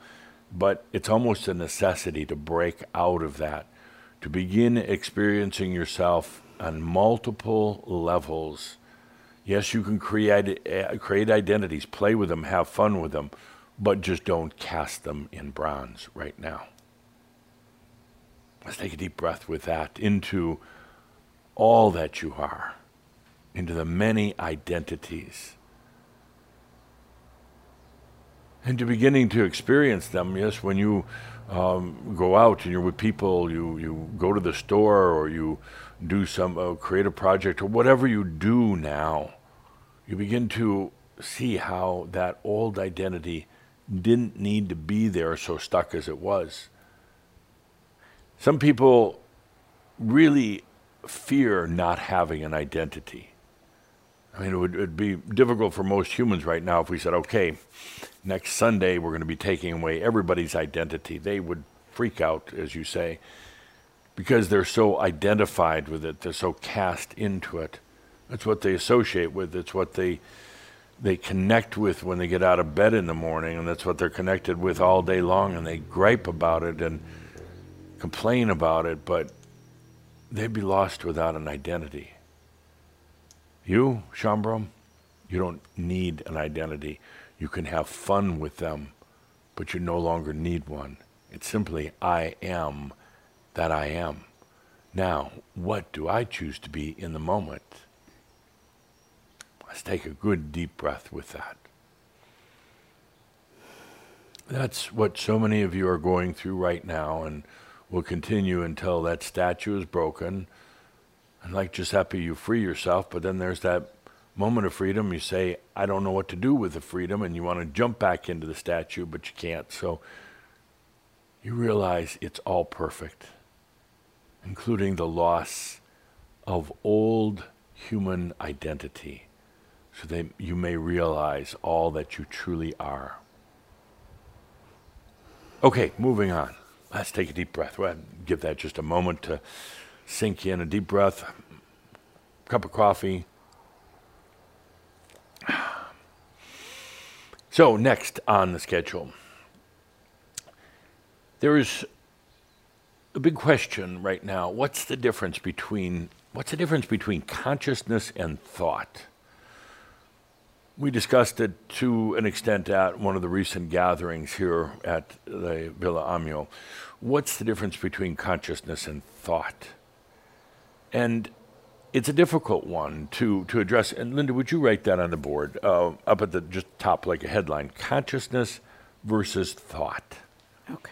Speaker 3: But it's almost a necessity to break out of that, to begin experiencing yourself on multiple levels. Yes, you can create, uh, create identities, play with them, have fun with them but just don't cast them in bronze right now. Let's take a deep breath with that into all that you are, into the many identities. And beginning to experience them, yes, when you um, go out and you're with people, you, you go to the store or you do some uh, creative project or whatever you do now, you begin to see how that old identity didn't need to be there so stuck as it was. Some people really fear not having an identity. I mean, it would it'd be difficult for most humans right now if we said, okay, next Sunday we're going to be taking away everybody's identity. They would freak out, as you say, because they're so identified with it, they're so cast into it. That's what they associate with, it's what they they connect with when they get out of bed in the morning, and that's what they're connected with all day long, and they gripe about it and complain about it, but they'd be lost without an identity. You, Shaumbra, you don't need an identity. You can have fun with them, but you no longer need one. It's simply, I am that I am. Now, what do I choose to be in the moment? Let's take a good deep breath with that. That's what so many of you are going through right now and will continue until that statue is broken. And like Giuseppe, you free yourself, but then there's that moment of freedom. You say, I don't know what to do with the freedom, and you want to jump back into the statue, but you can't. So you realize it's all perfect, including the loss of old human identity so that you may realize all that you truly are. Okay, moving on. Let's take a deep breath. We'll give that just a moment to sink in. A deep breath, cup of coffee. So, next on the schedule, there is a big question right now. What's the difference between what's the difference between consciousness and thought? We discussed it to an extent at one of the recent gatherings here at the Villa Ahmyo. What's the difference between consciousness and thought? And it's a difficult one to, to address. And Linda, would you write that on the board uh, up at the just top like a headline? Consciousness versus thought.
Speaker 1: Okay.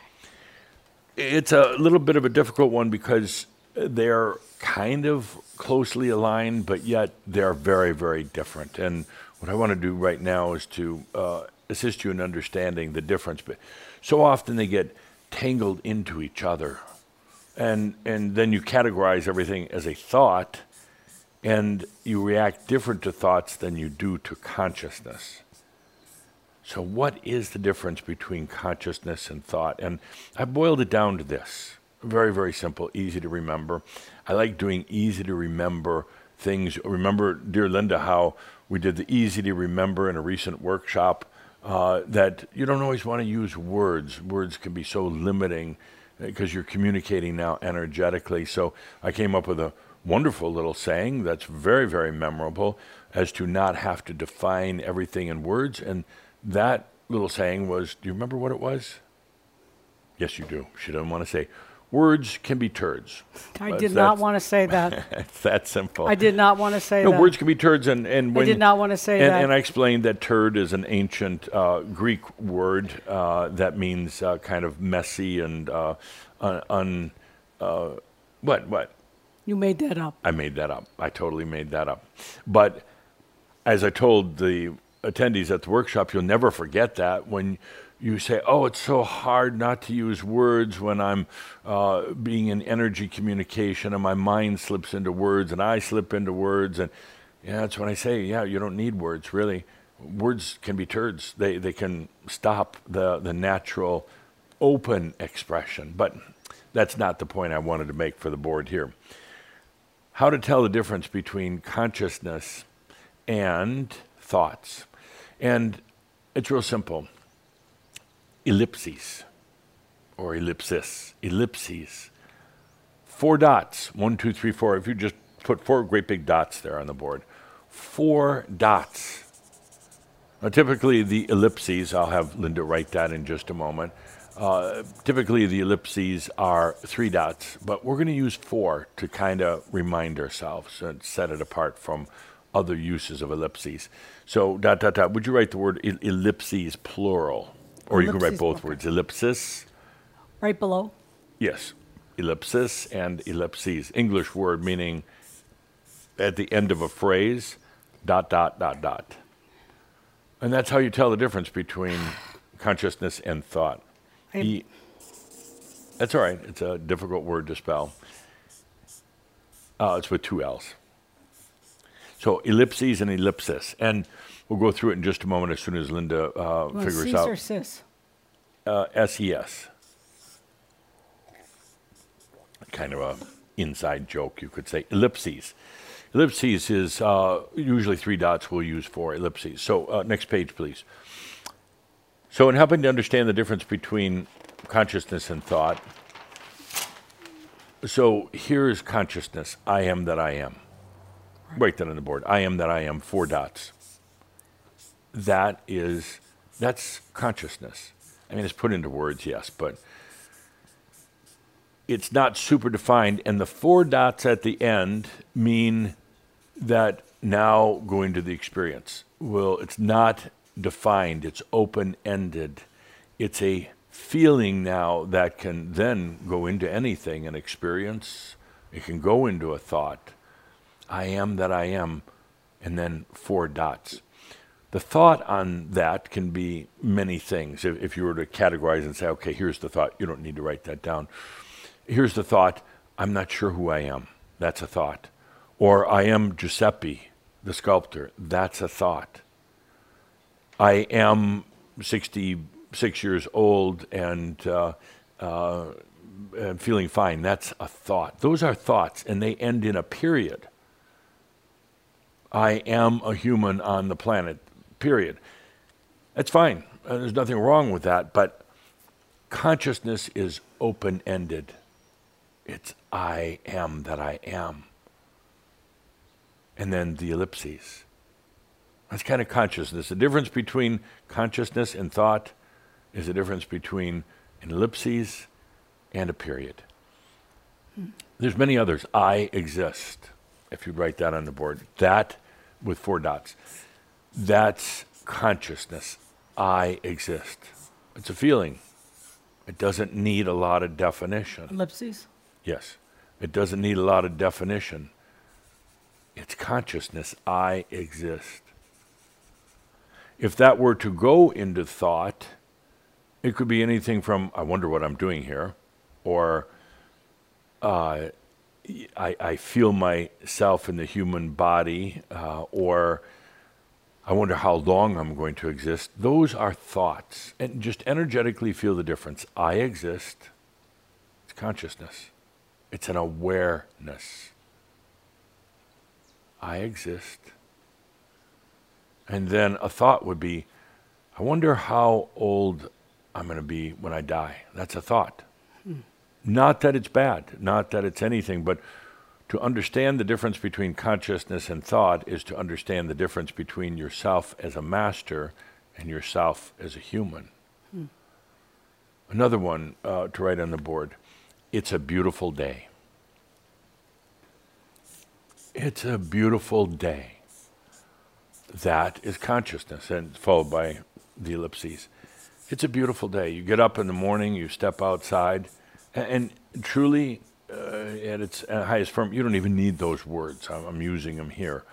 Speaker 3: It's a little bit of a difficult one because they're kind of closely aligned, but yet they're very, very different. And what I want to do right now is to uh, assist you in understanding the difference. But so often they get tangled into each other. and and then you categorize everything as a thought, and you react different to thoughts than you do to consciousness. So, what is the difference between consciousness and thought? And I boiled it down to this very, very simple, easy to remember. I like doing easy to remember things. Remember, dear Linda, how we did the easy to remember in a recent workshop uh, that you don't always want to use words. Words can be so limiting because uh, you're communicating now energetically. So I came up with a wonderful little saying that's very, very memorable as to not have to define everything in words. And that little saying was, do you remember what it was? Yes, you do. She doesn't want to say, words can be turds.
Speaker 1: I did not want to say that.
Speaker 3: it's that simple.
Speaker 1: I did not want to say
Speaker 3: no,
Speaker 1: that.
Speaker 3: words can be turds, and, and when
Speaker 1: I did not want to say
Speaker 3: and,
Speaker 1: that.
Speaker 3: And I explained that turd is an ancient uh, Greek word uh, that means uh, kind of messy and uh, un. Uh, what what?
Speaker 1: You made that up.
Speaker 3: I made that up. I totally made that up. But as I told the attendees at the workshop, you'll never forget that when you say, "Oh, it's so hard not to use words when I'm uh, being in energy communication, and my mind slips into words, and I slip into words." And yeah, that's when I say, "Yeah, you don't need words, really. Words can be turds. They they can stop the the natural, open expression." But that's not the point I wanted to make for the board here. How to tell the difference between consciousness and thoughts, and it's real simple ellipses or ellipsis, ellipses. Four dots, one, two, three, four. If you just put four great big dots there on the board, four dots. Now, typically, the ellipses, I'll have Linda write that in just a moment. Uh, typically, the ellipses are three dots, but we're going to use four to kind of remind ourselves and set it apart from other uses of ellipses. So, dot, dot, dot. Would you write the word ellipses plural? Or you can write both words ellipsis.
Speaker 1: Right below?
Speaker 3: Yes. Ellipsis and ellipses. English word meaning at the end of a phrase, dot, dot, dot, dot. And that's how you tell the difference between consciousness and thought. E- that's all right. It's a difficult word to spell. Uh, it's with two L's. So ellipses and ellipsis. And We'll go through it in just a moment as soon as Linda uh, figures
Speaker 1: cis
Speaker 3: out.
Speaker 1: or cis?
Speaker 3: Uh, SES. Kind of a inside joke, you could say. Ellipses. Ellipses is uh, usually three dots we'll use for ellipses. So uh, next page, please. So in helping to understand the difference between consciousness and thought, so here is consciousness. I am that I am. Write that on the board. I am that I am. Four dots that is that's consciousness. I mean, it's put into words, yes, but it's not super defined. And the four dots at the end mean that now going to the experience. Well, it's not defined, it's open ended. It's a feeling now that can then go into anything an experience, it can go into a thought. I am that I am, and then four dots. The thought on that can be many things. If, if, you were to categorize and say, okay, here's the thought, you don't need to write that down. Here's the thought, I'm not sure who I am. That's a thought. Or I am Giuseppe, the sculptor. That's a thought. I am 66 years old and uh, uh, feeling fine. That's a thought. Those are thoughts, and they end in a period. I am a human on the planet period. That's fine. Uh, there's nothing wrong with that, but consciousness is open ended. It's I am that I am. And then the ellipses. That's kind of consciousness. The difference between consciousness and thought is the difference between an ellipses and a period. Hmm. There's many others. I exist. If you write that on the board, that with four dots. That's consciousness. I exist. It's a feeling. It doesn't need a lot of definition.
Speaker 1: Ellipses?
Speaker 3: Yes. It doesn't need a lot of definition. It's consciousness. I exist. If that were to go into thought, it could be anything from, I wonder what I'm doing here, or uh, I, I feel myself in the human body, uh, or I wonder how long I'm going to exist. Those are thoughts. And just energetically feel the difference. I exist. It's consciousness, it's an awareness. I exist. And then a thought would be, I wonder how old I'm going to be when I die. That's a thought. Not that it's bad, not that it's anything, but to understand the difference between consciousness and thought is to understand the difference between yourself as a master and yourself as a human. Hmm. Another one uh, to write on the board it's a beautiful day. It's a beautiful day. That is consciousness, and followed by the ellipses. It's a beautiful day. You get up in the morning, you step outside, and, truly, uh, at its highest form, you don't even need those words. I'm using them here.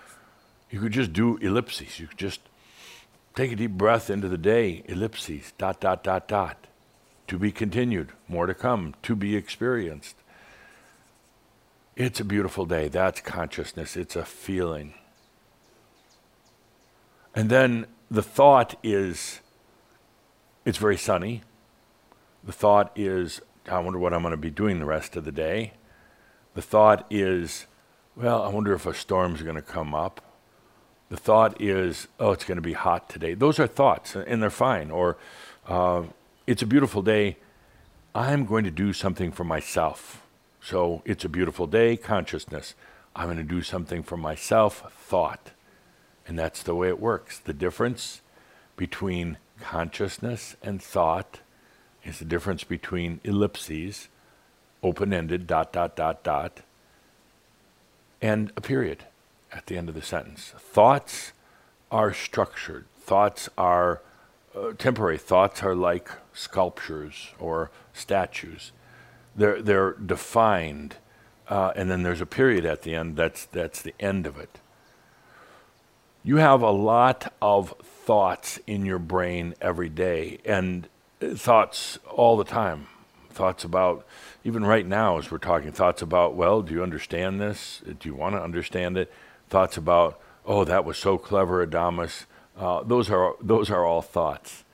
Speaker 3: You could just do ellipses. You could just take a deep breath into the day, ellipses, dot, dot, dot, dot. To be continued, more to come, to be experienced. It's a beautiful day. That's consciousness. It's a feeling. And then the thought is, it's very sunny. The thought is, I wonder what I'm going to be doing the rest of the day. The thought is, well, I wonder if a storm's going to come up. The thought is, oh, it's going to be hot today. Those are thoughts, and they're fine. Or, uh, it's a beautiful day. I'm going to do something for myself. So, it's a beautiful day, consciousness. I'm going to do something for myself, thought. And that's the way it works. The difference between consciousness and thought is the difference between ellipses, open ended, dot, dot, dot, dot, and a period at the end of the sentence. Thoughts are structured, thoughts are uh, temporary, thoughts are like sculptures or statues. They're, they're defined, uh, and then there's a period at the end, that's, that's the end of it. You have a lot of thoughts in your brain every day, and thoughts all the time. Thoughts about, even right now as we're talking, thoughts about, well, do you understand this? Do you want to understand it? Thoughts about, oh, that was so clever, Adamus. Uh, those, are, those are all thoughts.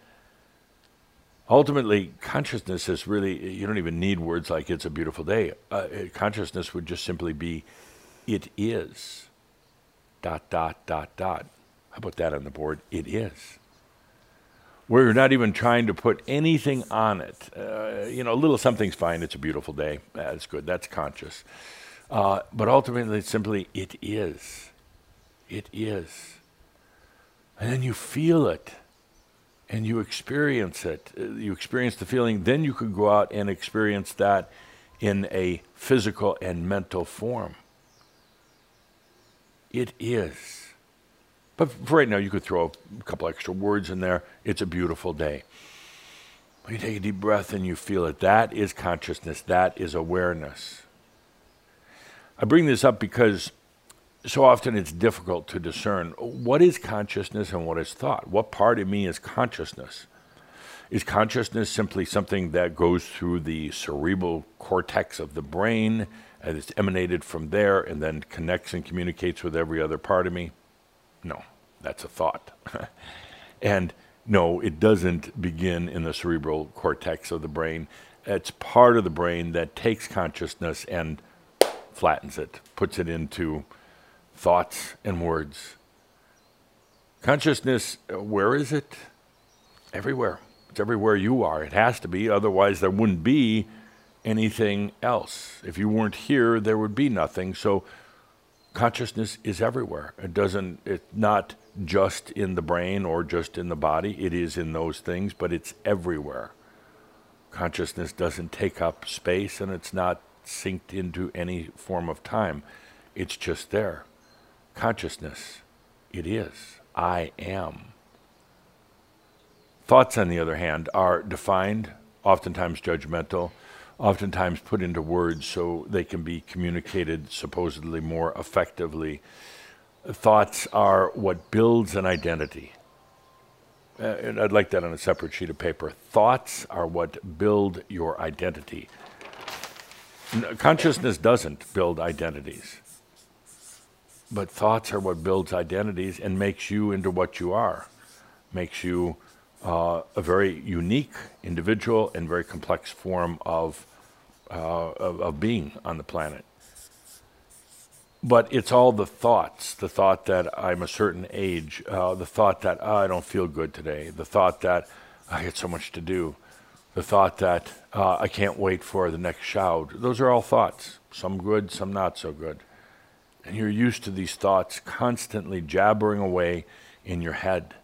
Speaker 3: Ultimately, consciousness is really, you don't even need words like it's a beautiful day. Uh, consciousness would just simply be, it is. Dot, dot, dot, dot. How about that on the board? It is where you're not even trying to put anything on it. Uh, you know, a little something's fine. It's a beautiful day. That's good. That's conscious. Uh, but ultimately, simply, it is. It is. And then you feel it and you experience it. Uh, you experience the feeling. Then you could go out and experience that in a physical and mental form. It is. But for right now, you could throw a couple extra words in there. It's a beautiful day. You take a deep breath and you feel it. That is consciousness. That is awareness. I bring this up because so often it's difficult to discern what is consciousness and what is thought. What part of me is consciousness? Is consciousness simply something that goes through the cerebral cortex of the brain and it's emanated from there and then connects and communicates with every other part of me? No, that's a thought. and no, it doesn't begin in the cerebral cortex of the brain. It's part of the brain that takes consciousness and flattens it, puts it into thoughts and words. Consciousness, uh, where is it? Everywhere. It's everywhere you are. It has to be, otherwise, there wouldn't be anything else. If you weren't here, there would be nothing. So, consciousness is everywhere. It doesn't, it's not just in the brain or just in the body. It is in those things, but it's everywhere. Consciousness doesn't take up space and it's not synced into any form of time. It's just there. Consciousness, it is. I am. Thoughts, on the other hand, are defined, oftentimes judgmental, oftentimes put into words so they can be communicated supposedly more effectively. Thoughts are what builds an identity. Uh, and I'd like that on a separate sheet of paper. Thoughts are what build your identity. Consciousness doesn't build identities, but thoughts are what builds identities and makes you into what you are, makes you uh, a very unique individual and very complex form of, uh, of, of being on the planet. But it's all the thoughts the thought that I'm a certain age, uh, the thought that oh, I don't feel good today, the thought that I got so much to do, the thought that uh, I can't wait for the next Shoud. Those are all thoughts, some good, some not so good. And you're used to these thoughts constantly jabbering away in your head.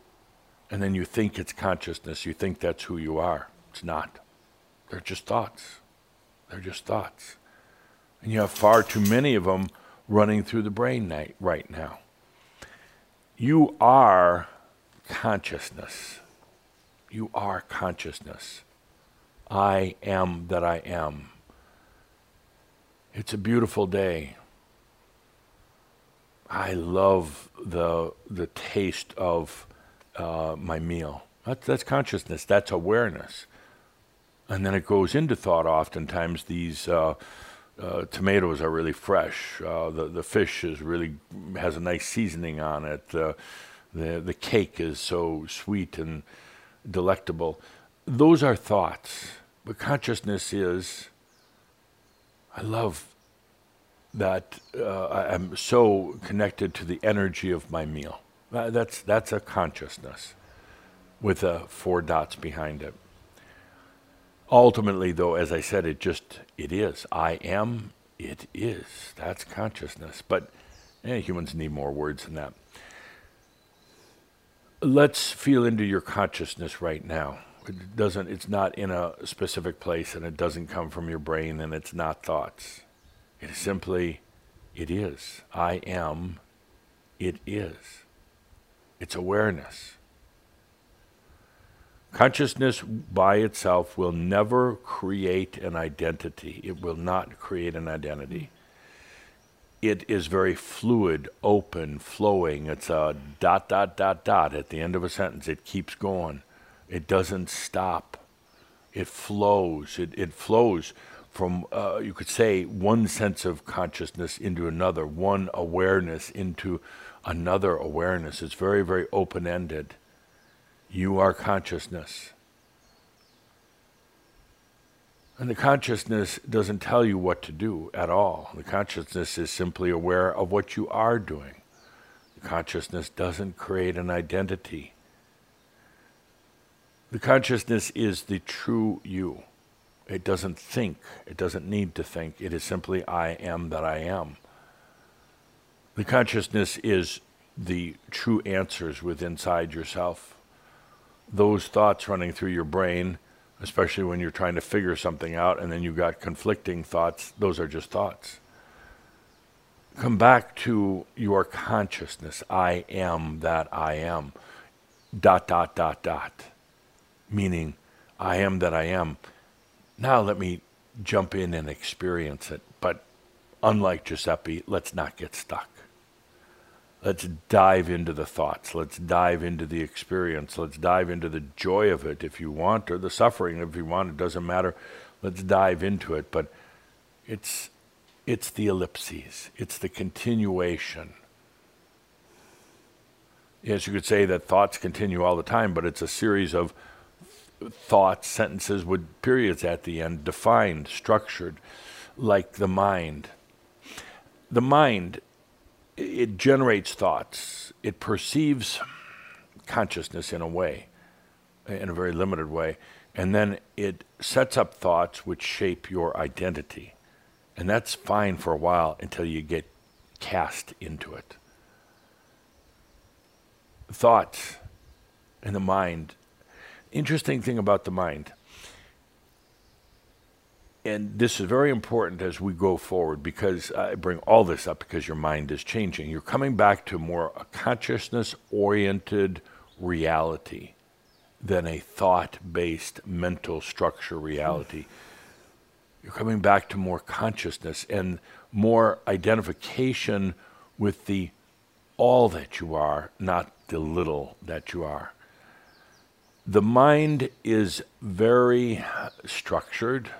Speaker 3: And then you think it's consciousness, you think that's who you are. It's not. They're just thoughts. They're just thoughts. And you have far too many of them running through the brain right now. You are consciousness. You are consciousness. I am that I am. It's a beautiful day. I love the the taste of uh, my meal. That's, that's consciousness. That's awareness. And then it goes into thought. Oftentimes, these uh, uh, tomatoes are really fresh. Uh, the the fish is really has a nice seasoning on it. the the cake is so sweet and delectable. Those are thoughts, but consciousness is. I love that uh, I'm so connected to the energy of my meal. That's that's a consciousness with uh, four dots behind it. Ultimately, though, as I said, it just, it is. I am, it is. That's consciousness. But eh, humans need more words than that. Let's feel into your consciousness right now. It doesn't, it's not in a specific place and it doesn't come from your brain and it's not thoughts. It is simply, it is. I am, it is. It's awareness. Consciousness by itself will never create an identity. It will not create an identity. It is very fluid, open, flowing. It's a dot, dot, dot, dot at the end of a sentence. It keeps going. It doesn't stop. It flows. It, it flows from, uh, you could say, one sense of consciousness into another, one awareness into another awareness. It's very, very open ended. You are consciousness. And the consciousness doesn't tell you what to do at all. The consciousness is simply aware of what you are doing. The consciousness doesn't create an identity. The consciousness is the true you. It doesn't think. It doesn't need to think. It is simply I am that I am. The consciousness is the true answers within inside yourself those thoughts running through your brain, especially when you're trying to figure something out and then you've got conflicting thoughts, those are just thoughts. Come back to your consciousness. I am that I am. Dot, dot, dot, dot. Meaning, I am that I am. Now let me jump in and experience it. But unlike Giuseppe, let's not get stuck. Let's dive into the thoughts. Let's dive into the experience. Let's dive into the joy of it if you want, or the suffering if you want. It doesn't matter. Let's dive into it. But it's, it's the ellipses, it's the continuation. Yes, you could say that thoughts continue all the time, but it's a series of thoughts, sentences with periods at the end, defined, structured, like the mind. The mind it generates thoughts. It perceives consciousness in a way, in a very limited way, and then it sets up thoughts which shape your identity. And that's fine for a while until you get cast into it. Thoughts in the mind. Interesting thing about the mind and this is very important as we go forward because I bring all this up because your mind is changing. You're coming back to more a consciousness oriented reality than a thought based mental structure reality. You're coming back to more consciousness and more identification with the all that you are, not the little that you are. The mind is very structured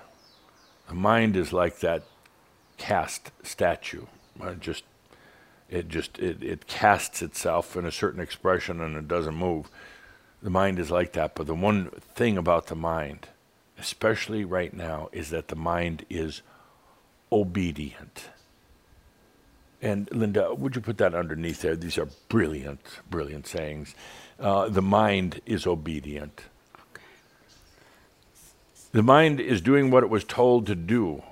Speaker 3: the mind is like that cast statue. Uh, just it just it, it casts itself in a certain expression and it doesn't move. The mind is like that. But the one thing about the mind, especially right now, is that the mind is obedient. And Linda, would you put that underneath there? These are brilliant, brilliant sayings. Uh, the mind is obedient. The mind is doing what it was told to do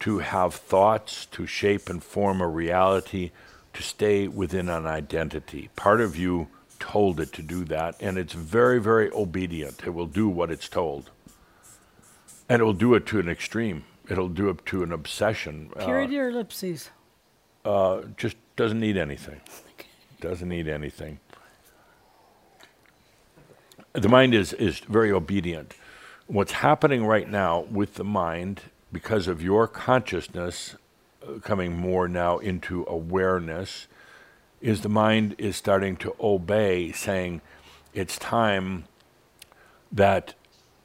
Speaker 3: to have thoughts, to shape and form a reality, to stay within an identity. Part of you told it to do that, and it's very, very obedient. It will do what it's told. And it will do it to an extreme. It'll do it to an obsession.
Speaker 1: Period or ellipses?
Speaker 3: Uh, just doesn't need anything. Doesn't need anything. The mind is, is very obedient. What's happening right now with the mind, because of your consciousness uh, coming more now into awareness, is the mind is starting to obey, saying, it's time that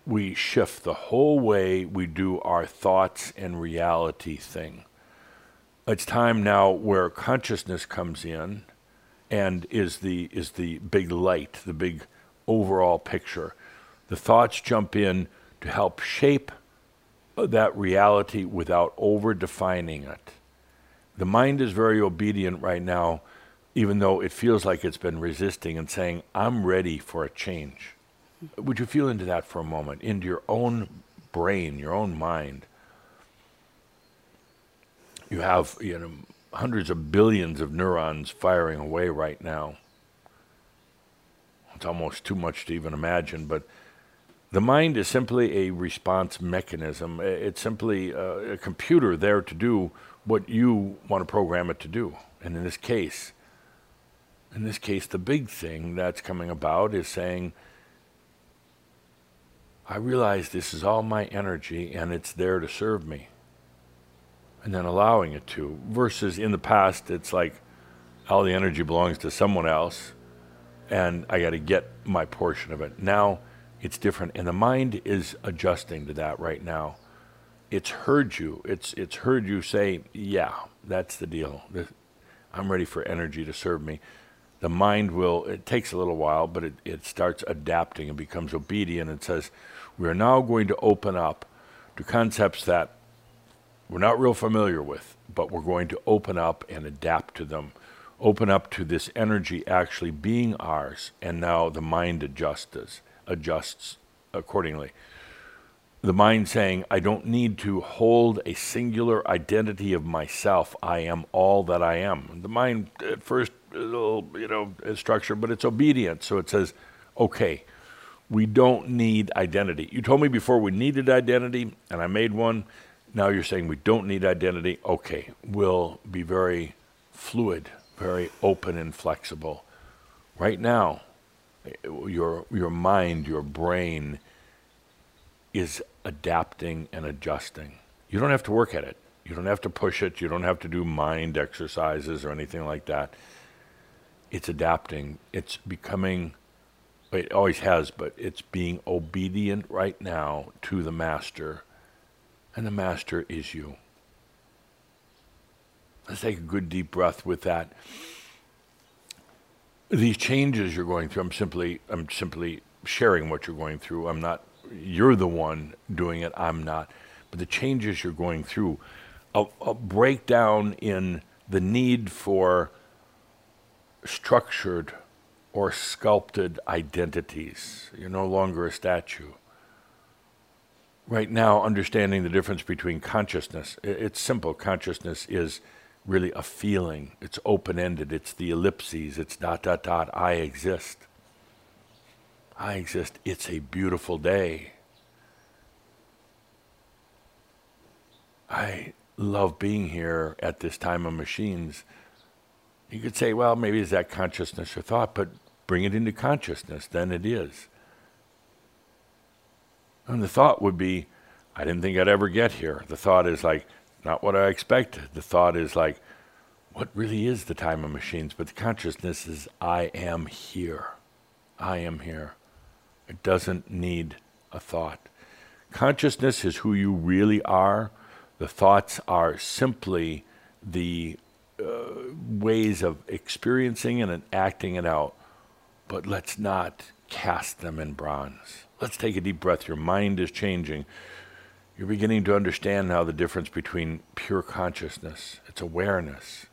Speaker 3: we shift the whole way we do our thoughts and reality thing. It's time now where consciousness comes in and is the is the big light, the big overall picture. The thoughts jump in to help shape that reality without over defining it. The mind is very obedient right now even though it feels like it's been resisting and saying, I'm ready for a change. Would you feel into that for a moment, into your own brain, your own mind? You have you know, hundreds of billions of neurons firing away right now. It's almost too much to even imagine, but the mind is simply a response mechanism. It's simply a, a computer there to do what you want to program it to do. And in this case, in this case, the big thing that's coming about is saying, I realize this is all my energy and it's there to serve me. And then allowing it to. Versus in the past, it's like all the energy belongs to someone else and I got to get my portion of it. Now it's different. And the mind is adjusting to that right now. It's heard you. It's, it's heard you say, yeah, that's the deal. I'm ready for energy to serve me the mind will, it takes a little while, but it, it starts adapting and becomes obedient and says, we are now going to open up to concepts that we're not real familiar with, but we're going to open up and adapt to them. Open up to this energy actually being ours, and now the mind adjusts, adjusts accordingly the mind saying, I don't need to hold a singular identity of myself. I am all that I am. The mind, at first, a little, you know, structure, but it's obedient. So it says, okay, we don't need identity. You told me before we needed identity, and I made one. Now you're saying we don't need identity. Okay, we'll be very fluid, very open and flexible. Right now, your, your mind, your brain, is adapting and adjusting. You don't have to work at it. You don't have to push it. You don't have to do mind exercises or anything like that. It's adapting. It's becoming, it always has, but it's being obedient right now to the master. And the master is you. Let's take a good deep breath with that. These changes you're going through, I'm simply, I'm simply sharing what you're going through. I'm not you're the one doing it, I'm not. But the changes you're going through, a, a breakdown in the need for structured or sculpted identities. You're no longer a statue. Right now, understanding the difference between consciousness, it's simple. Consciousness is really a feeling, it's open ended, it's the ellipses, it's dot, dot, dot, I exist. I exist. It's a beautiful day. I love being here at this time of machines. You could say, well, maybe it's that consciousness or thought, but bring it into consciousness, then it is. And the thought would be, I didn't think I'd ever get here. The thought is like, not what I expected. The thought is like, what really is the time of machines? But the consciousness is, I am here. I am here. It doesn't need a thought. Consciousness is who you really are. The thoughts are simply the uh, ways of experiencing and acting it out, but let's not cast them in bronze. Let's take a deep breath. Your mind is changing. You're beginning to understand now the difference between pure consciousness, it's awareness,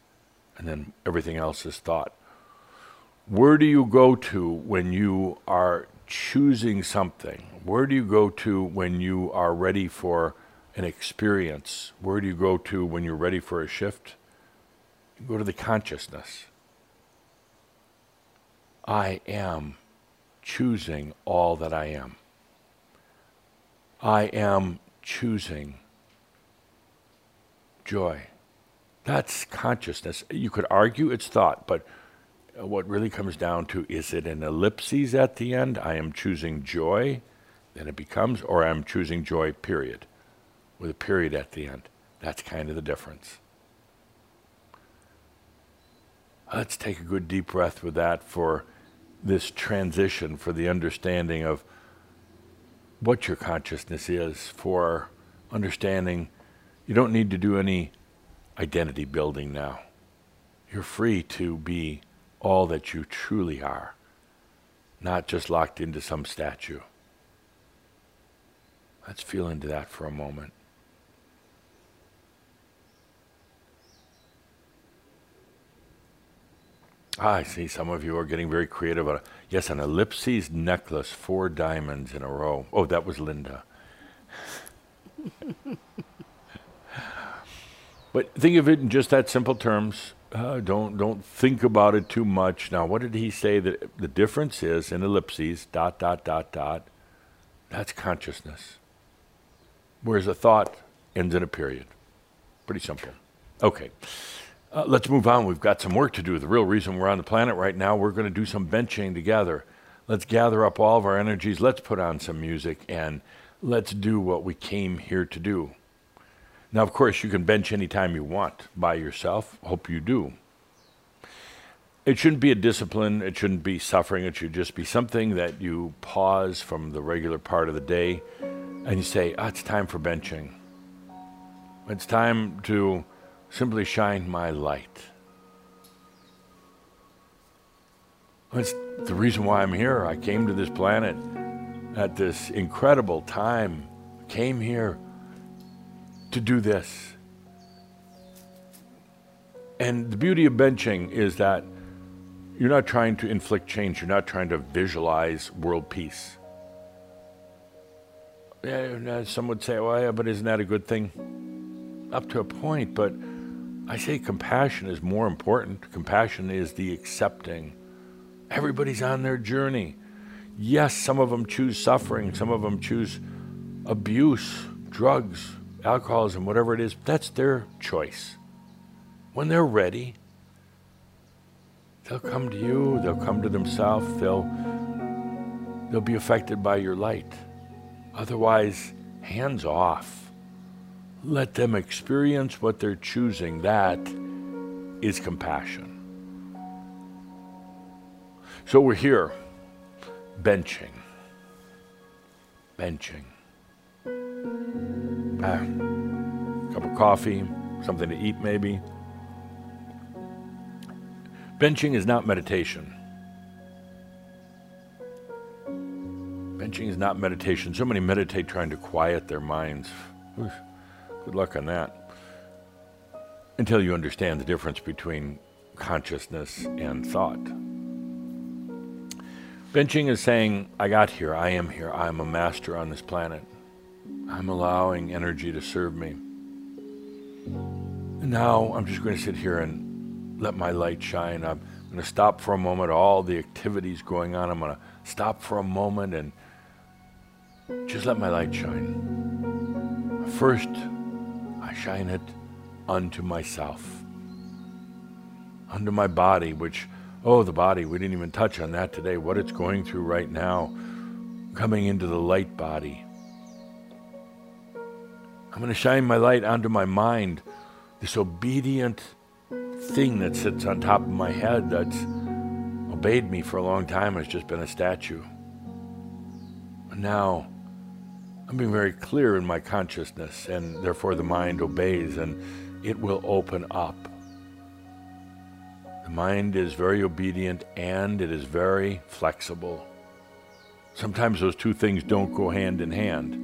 Speaker 3: and then everything else is thought. Where do you go to when you are choosing something? Where do you go to when you are ready for an experience? Where do you go to when you're ready for a shift? You go to the consciousness. I am choosing all that I am. I am choosing joy. That's consciousness. You could argue it's thought, but uh, what really comes down to is it an ellipses at the end? I am choosing joy, then it becomes, or I'm choosing joy, period, with a period at the end. That's kind of the difference. Let's take a good deep breath with that for this transition, for the understanding of what your consciousness is, for understanding you don't need to do any identity building now. You're free to be all that you truly are, not just locked into some statue. Let's feel into that for a moment. Ah, I see some of you are getting very creative. Yes, an ellipses necklace, four diamonds in a row. Oh, that was Linda. but think of it in just that simple terms. Uh, don't don't think about it too much. Now, what did he say that the difference is in ellipses? Dot dot dot dot. That's consciousness. Whereas a thought ends in a period. Pretty simple. Okay. Uh, let's move on. We've got some work to do. The real reason we're on the planet right now, we're going to do some benching together. Let's gather up all of our energies. Let's put on some music and let's do what we came here to do. Now, of course, you can bench anytime you want by yourself. Hope you do. It shouldn't be a discipline. It shouldn't be suffering. It should just be something that you pause from the regular part of the day and you say, oh, it's time for benching. It's time to simply shine my light. That's the reason why I'm here. I came to this planet at this incredible time. Came here to do this. And the beauty of benching is that you're not trying to inflict change, you're not trying to visualize world peace. Yeah, uh, some would say, well, yeah, but isn't that a good thing? Up to a point, but I say compassion is more important. Compassion is the accepting. Everybody's on their journey. Yes, some of them choose suffering, some of them choose abuse, drugs, alcoholism, whatever it is. That's their choice. When they're ready, they'll come to you, they'll come to themselves, they'll, they'll be affected by your light. Otherwise, hands off. Let them experience what they're choosing. That is compassion. So we're here, benching. Benching. Ah, cup of coffee, something to eat maybe. Benching is not meditation. Benching is not meditation. So many meditate trying to quiet their minds. Oof. Good luck on that. Until you understand the difference between consciousness and thought. Benching is saying, I got here, I am here, I am a master on this planet. I'm allowing energy to serve me. And now I'm just going to sit here and let my light shine. I'm going to stop for a moment, all the activities going on. I'm going to stop for a moment and just let my light shine. First, I shine it unto myself, unto my body, which, oh, the body, we didn't even touch on that today, what it's going through right now, coming into the light body. I'm going to shine my light onto my mind, this obedient thing that sits on top of my head that's obeyed me for a long time has just been a statue. Now I'm being very clear in my consciousness, and therefore the mind obeys and it will open up. The mind is very obedient and it is very flexible. Sometimes those two things don't go hand in hand,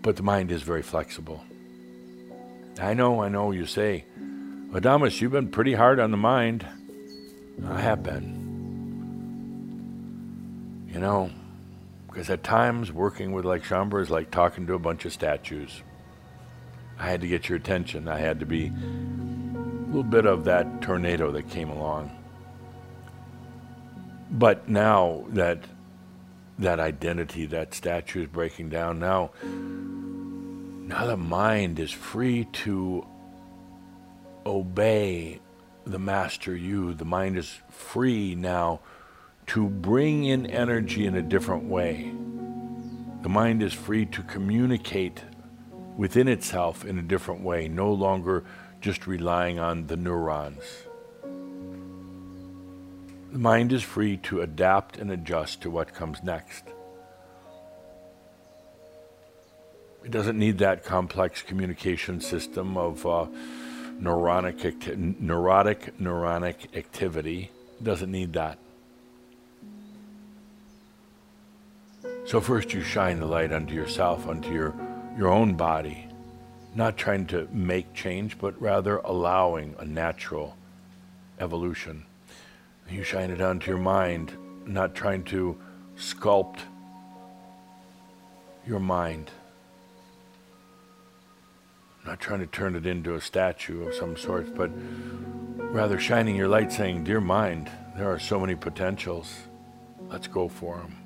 Speaker 3: but the mind is very flexible. I know, I know, you say, Adamus, you've been pretty hard on the mind. I have been. You know, because at times working with like Shaumbra is like talking to a bunch of statues. I had to get your attention. I had to be a little bit of that tornado that came along. But now that that identity, that statue is breaking down, now now the mind is free to obey the master you. The mind is free now to bring in energy in a different way. The mind is free to communicate within itself in a different way, no longer just relying on the neurons. The mind is free to adapt and adjust to what comes next. It doesn't need that complex communication system of uh, neuronic acti- neurotic neuronic activity. It doesn't need that. So first you shine the light unto yourself, unto your, your own body, not trying to make change, but rather allowing a natural evolution. You shine it onto your mind, not trying to sculpt your mind, not trying to turn it into a statue of some sort, but rather shining your light saying, Dear mind, there are so many potentials. Let's go for them.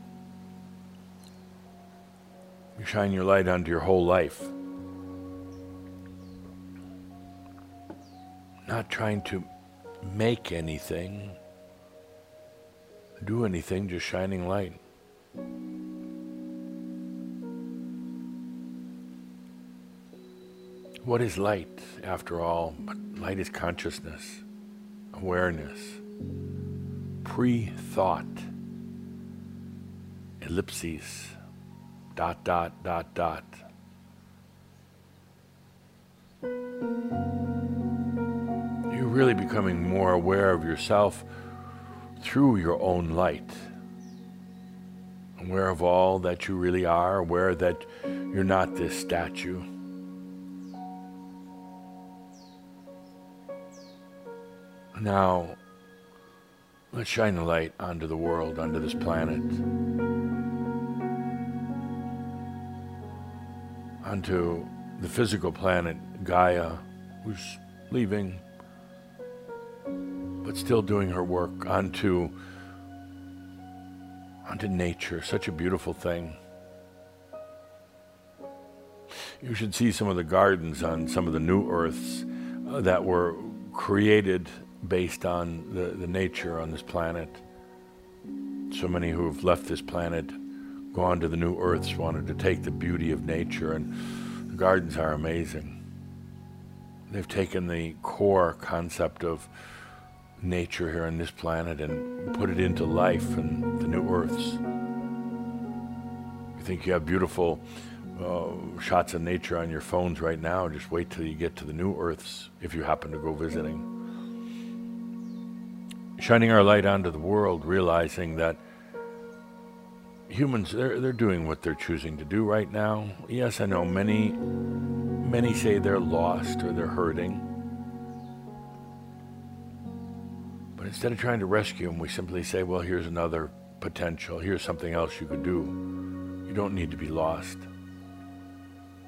Speaker 3: You shine your light onto your whole life. Not trying to make anything, do anything, just shining light. What is light, after all? Light is consciousness, awareness, pre thought, ellipses dot, dot, dot, dot. You're really becoming more aware of yourself through your own light. Aware of all that you really are, aware that you're not this statue. Now, let's shine the light onto the world, onto this planet. Onto the physical planet, Gaia, who's leaving, but still doing her work, onto, onto nature, such a beautiful thing. You should see some of the gardens on some of the new Earths uh, that were created based on the, the nature on this planet. So many who have left this planet gone to the new earths wanted to take the beauty of nature, and the gardens are amazing. They've taken the core concept of nature here on this planet and put it into life in the new earths. You think you have beautiful uh, shots of nature on your phones right now, just wait till you get to the new earths if you happen to go visiting. Shining our light onto the world, realizing that humans they're they're doing what they're choosing to do right now. Yes, I know many many say they're lost or they're hurting. But instead of trying to rescue them, we simply say, well, here's another potential. Here's something else you could do. You don't need to be lost.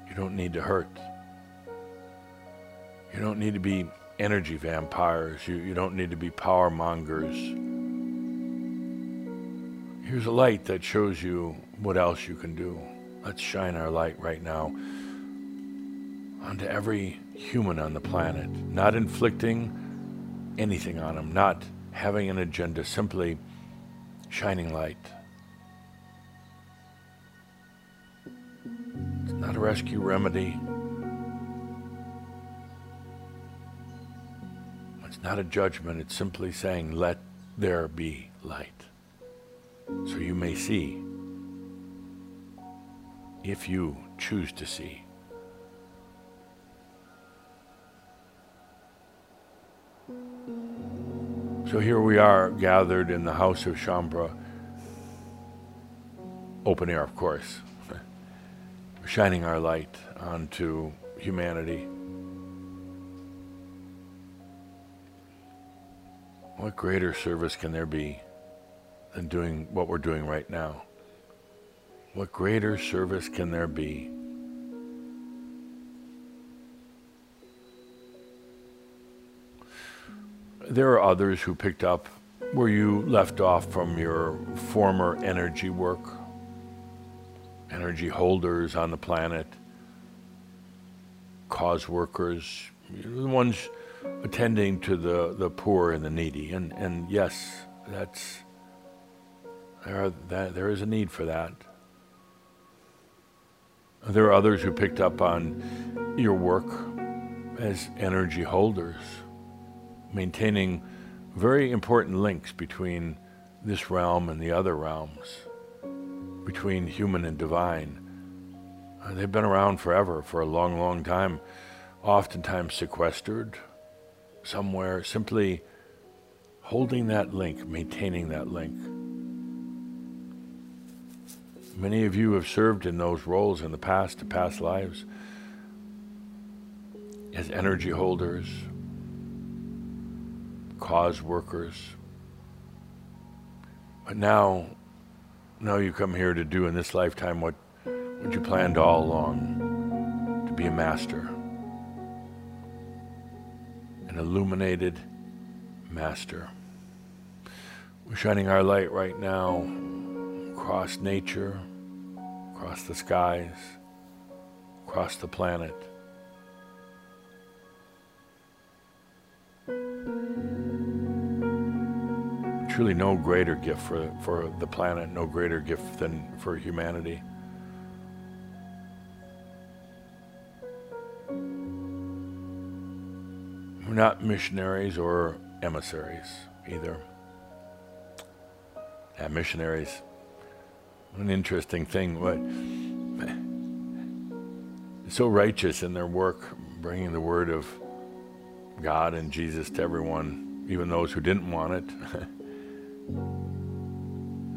Speaker 3: You don't need to hurt. You don't need to be energy vampires. You, you don't need to be power mongers Here's a light that shows you what else you can do. Let's shine our light right now onto every human on the planet, not inflicting anything on them, not having an agenda, simply shining light. It's not a rescue remedy. It's not a judgment. It's simply saying, let there be light so you may see. if you choose to see. So here we are gathered in the house of Shaumbra, open air, of course, shining our light onto humanity. What greater service can there be than doing what we're doing right now? What greater service can there be? There are others who picked up where you left off from your former energy work, energy holders on the planet, cause workers, the ones attending to the, the poor and the needy. And, and yes, that's, there, are, that, there is a need for that. There are others who picked up on your work as energy holders, maintaining very important links between this realm and the other realms, between human and divine. Uh, they've been around forever, for a long, long time, oftentimes sequestered somewhere, simply holding that link, maintaining that link. Many of you have served in those roles in the past, to past lives, as energy holders, cause workers. But now, now you come here to do in this lifetime what, what you planned all along, to be a master, an illuminated master. We're shining our light right now across nature, across the skies, across the planet. Truly, no greater gift for, for the planet, no greater gift than for humanity. We're not missionaries or emissaries either. Yeah, missionaries an interesting thing. What so righteous in their work, bringing the word of God and Jesus to everyone, even those who didn't want it.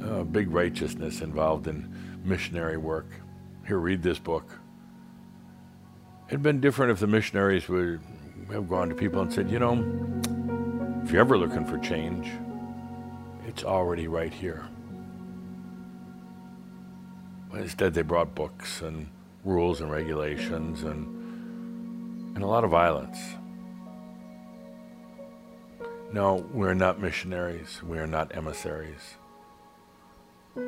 Speaker 3: a big righteousness involved in missionary work. Here, read this book. It'd been different if the missionaries would have gone to people and said, you know, if you're ever looking for change, it's already right here. Instead, they brought books and rules and regulations and, and a lot of violence. No, we're not missionaries. We are not emissaries.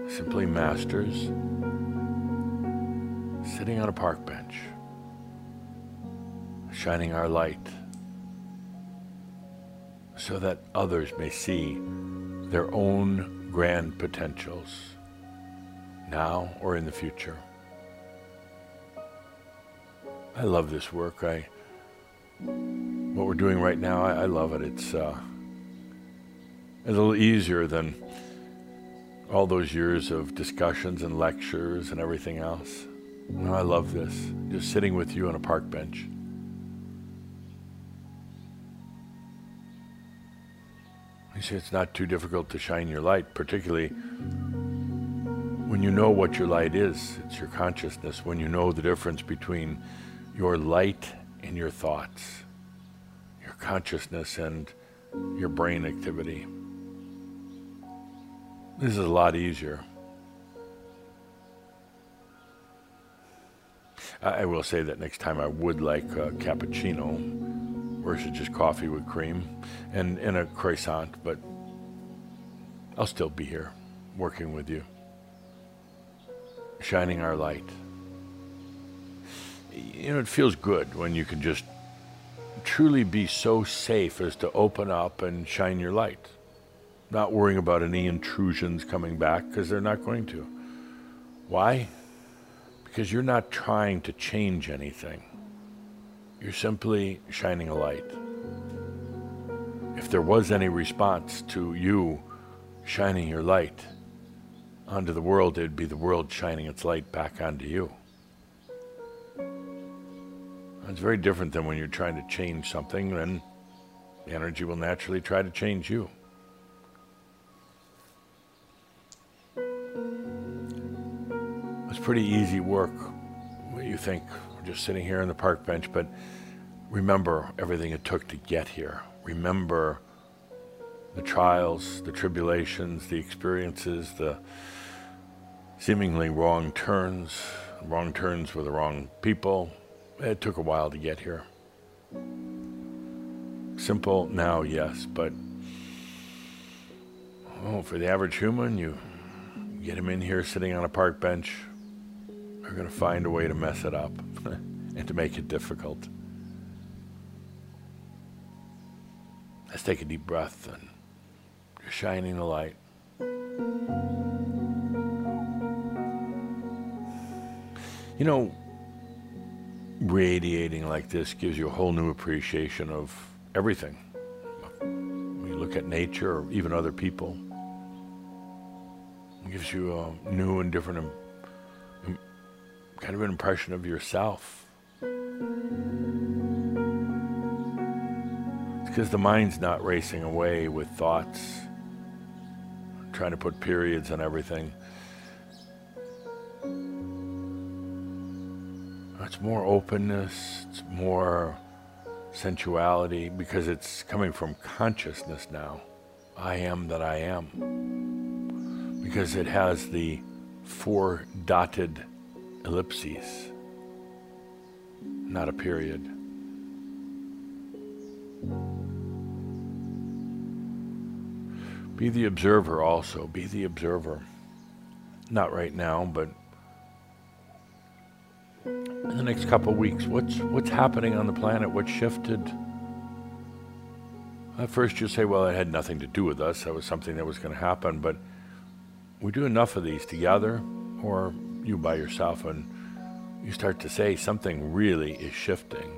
Speaker 3: Simply masters sitting on a park bench, shining our light so that others may see their own grand potentials now or in the future. I love this work. I what we're doing right now, I, I love it. It's uh, a little easier than all those years of discussions and lectures and everything else. No, I love this. Just sitting with you on a park bench. You see, it's not too difficult to shine your light, particularly when you know what your light is, it's your consciousness, when you know the difference between your light and your thoughts, your consciousness and your brain activity. This is a lot easier. I, will say that next time I would like a cappuccino versus just coffee with cream and, and a croissant, but I'll still be here working with you shining our light. You know, it feels good when you can just truly be so safe as to open up and shine your light. Not worrying about any intrusions coming back because they're not going to. Why? Because you're not trying to change anything. You're simply shining a light. If there was any response to you shining your light, onto the world, it'd be the world shining its light back onto you. It's very different than when you're trying to change something, then the energy will naturally try to change you. It's pretty easy work, what you think, just sitting here on the park bench, but remember everything it took to get here. Remember the trials, the tribulations, the experiences, the seemingly wrong turns, wrong turns with the wrong people. It took a while to get here. Simple now, yes, but oh, for the average human, you get him in here sitting on a park bench, they're going to find a way to mess it up and to make it difficult. Let's take a deep breath and shining the light. You know, radiating like this gives you a whole new appreciation of everything. When you look at nature or even other people, it gives you a new and different kind of an impression of yourself. Because the mind's not racing away with thoughts, trying to put periods on everything. It's more openness, it's more sensuality because it's coming from consciousness now. I am that I am. Because it has the four dotted ellipses, not a period. Be the observer also. Be the observer. Not right now, but in the next couple of weeks. What's what's happening on the planet? What shifted? At first, you say, "Well, it had nothing to do with us. That was something that was going to happen." But we do enough of these together, or you by yourself, and you start to say something really is shifting.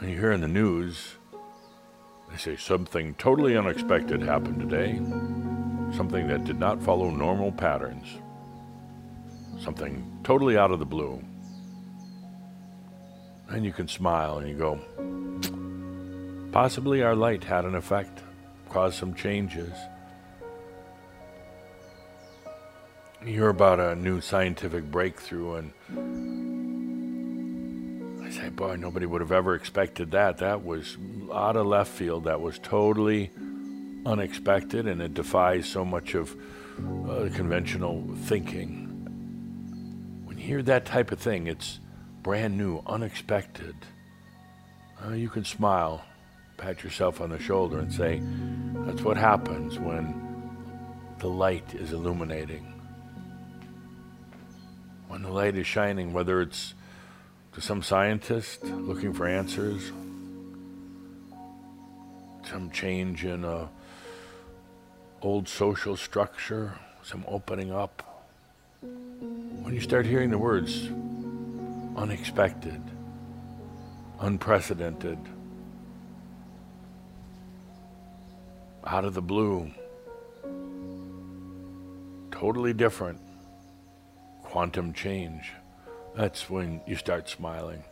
Speaker 3: And you hear in the news, they say something totally unexpected happened today, something that did not follow normal patterns, something totally out of the blue. And you can smile and you go, possibly our light had an effect, caused some changes. You hear about a new scientific breakthrough, and I say, boy, nobody would have ever expected that. That was out of left field. That was totally unexpected, and it defies so much of uh, conventional thinking. When you hear that type of thing, it's brand new, unexpected. Uh, you can smile, pat yourself on the shoulder, and say, That's what happens when the light is illuminating. When the light is shining, whether it's to some scientist looking for answers, some change in a old social structure, some opening up. When you start hearing the words unexpected, unprecedented, out of the blue, totally different, quantum change. That's when you start smiling.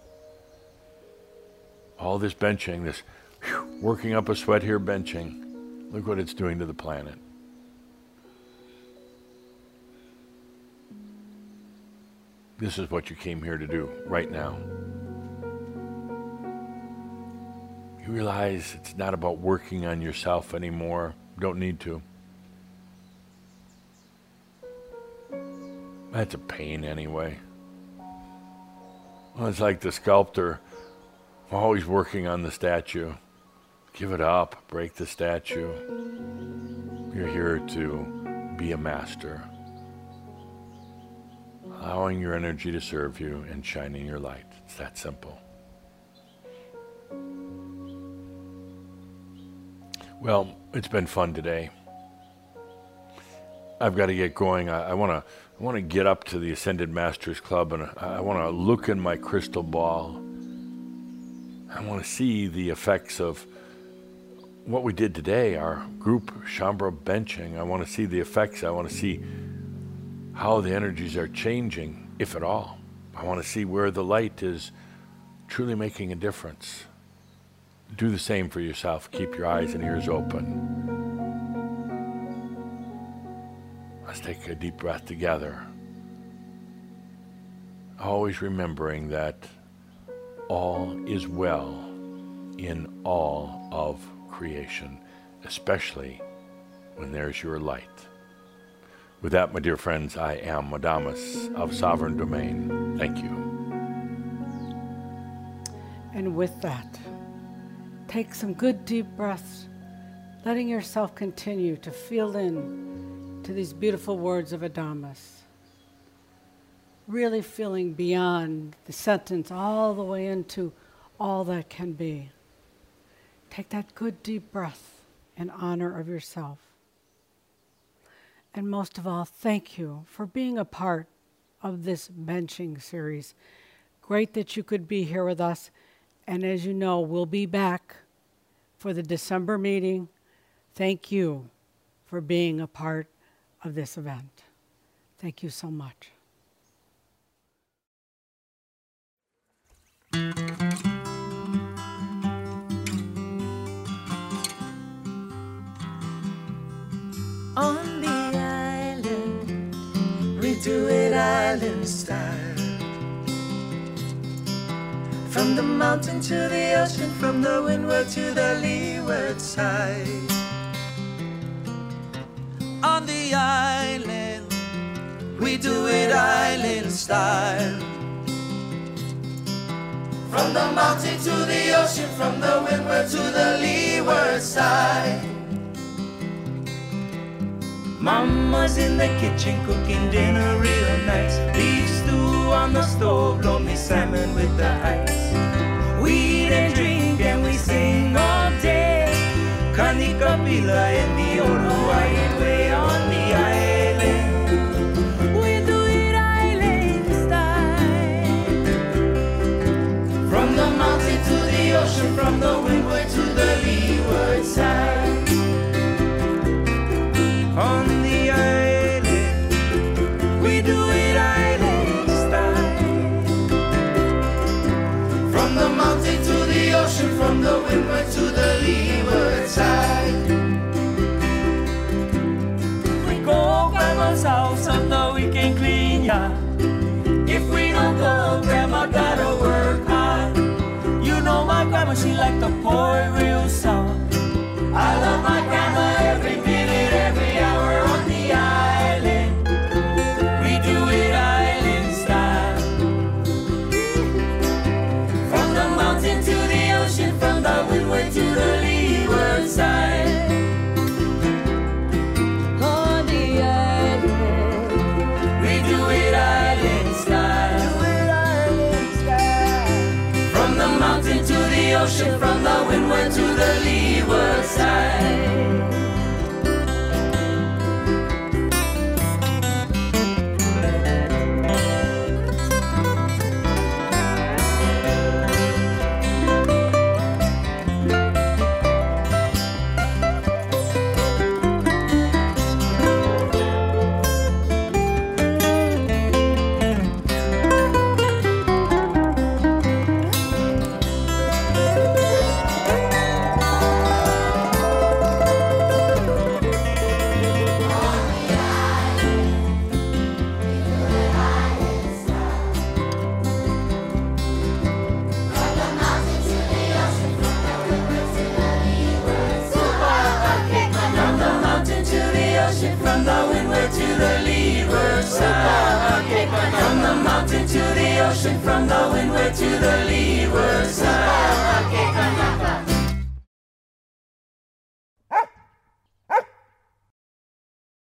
Speaker 3: All this benching, this whew, working up a sweat here, benching, look what it's doing to the planet. This is what you came here to do right now. You realize it's not about working on yourself anymore. Don't need to. That's a pain anyway. Well, it's like the sculptor always working on the statue. Give it up, break the statue. You're here to be a master allowing your energy to serve you and shining your light. It's that simple. Well, it's been fun today. I've got to get going. I want to I want to get up to the Ascended Masters Club and I want to look in my crystal ball. I want to see the effects of what we did today, our group Shaumbra benching. I want to see the effects. I want to see how the energies are changing, if at all. I want to see where the light is truly making a difference. Do the same for yourself. Keep your eyes and ears open. Let's take a deep breath together. Always remembering that all is well in all of creation, especially when there's your light. With that, my dear friends, I am Adamus of Sovereign Domain. Thank you.
Speaker 1: And with that, take some good deep breaths, letting yourself continue to feel in to these beautiful words of Adamus. Really feeling beyond the sentence all the way into all that can be. Take that good deep breath in honor of yourself. And most of all, thank you for being a part of this benching series. Great that you could be here with us. And as you know, we'll be back for the December meeting. Thank you for being a part of this event. Thank you so much.
Speaker 4: Island style. From the mountain to the ocean, from the windward to the leeward side. On the island, we do it island style. From the mountain to the ocean, from the windward to the leeward side. Mama's in the kitchen cooking dinner real nice. Beef stew on the stove, lomi salmon with the ice. We eat and drink and we sing all day. Kanikapila in the old Hawaiian way on the island. We do it island style. From the mountain to the ocean, from the windward to the leeward side. She like to pour it real. I love my grandma every minute, every hour on the island. We do it island style. From the mountain to the ocean, from the windward to the leeward side. On the island, we do it, island style. From the mountain to the ocean, from side. Side. From the windward to the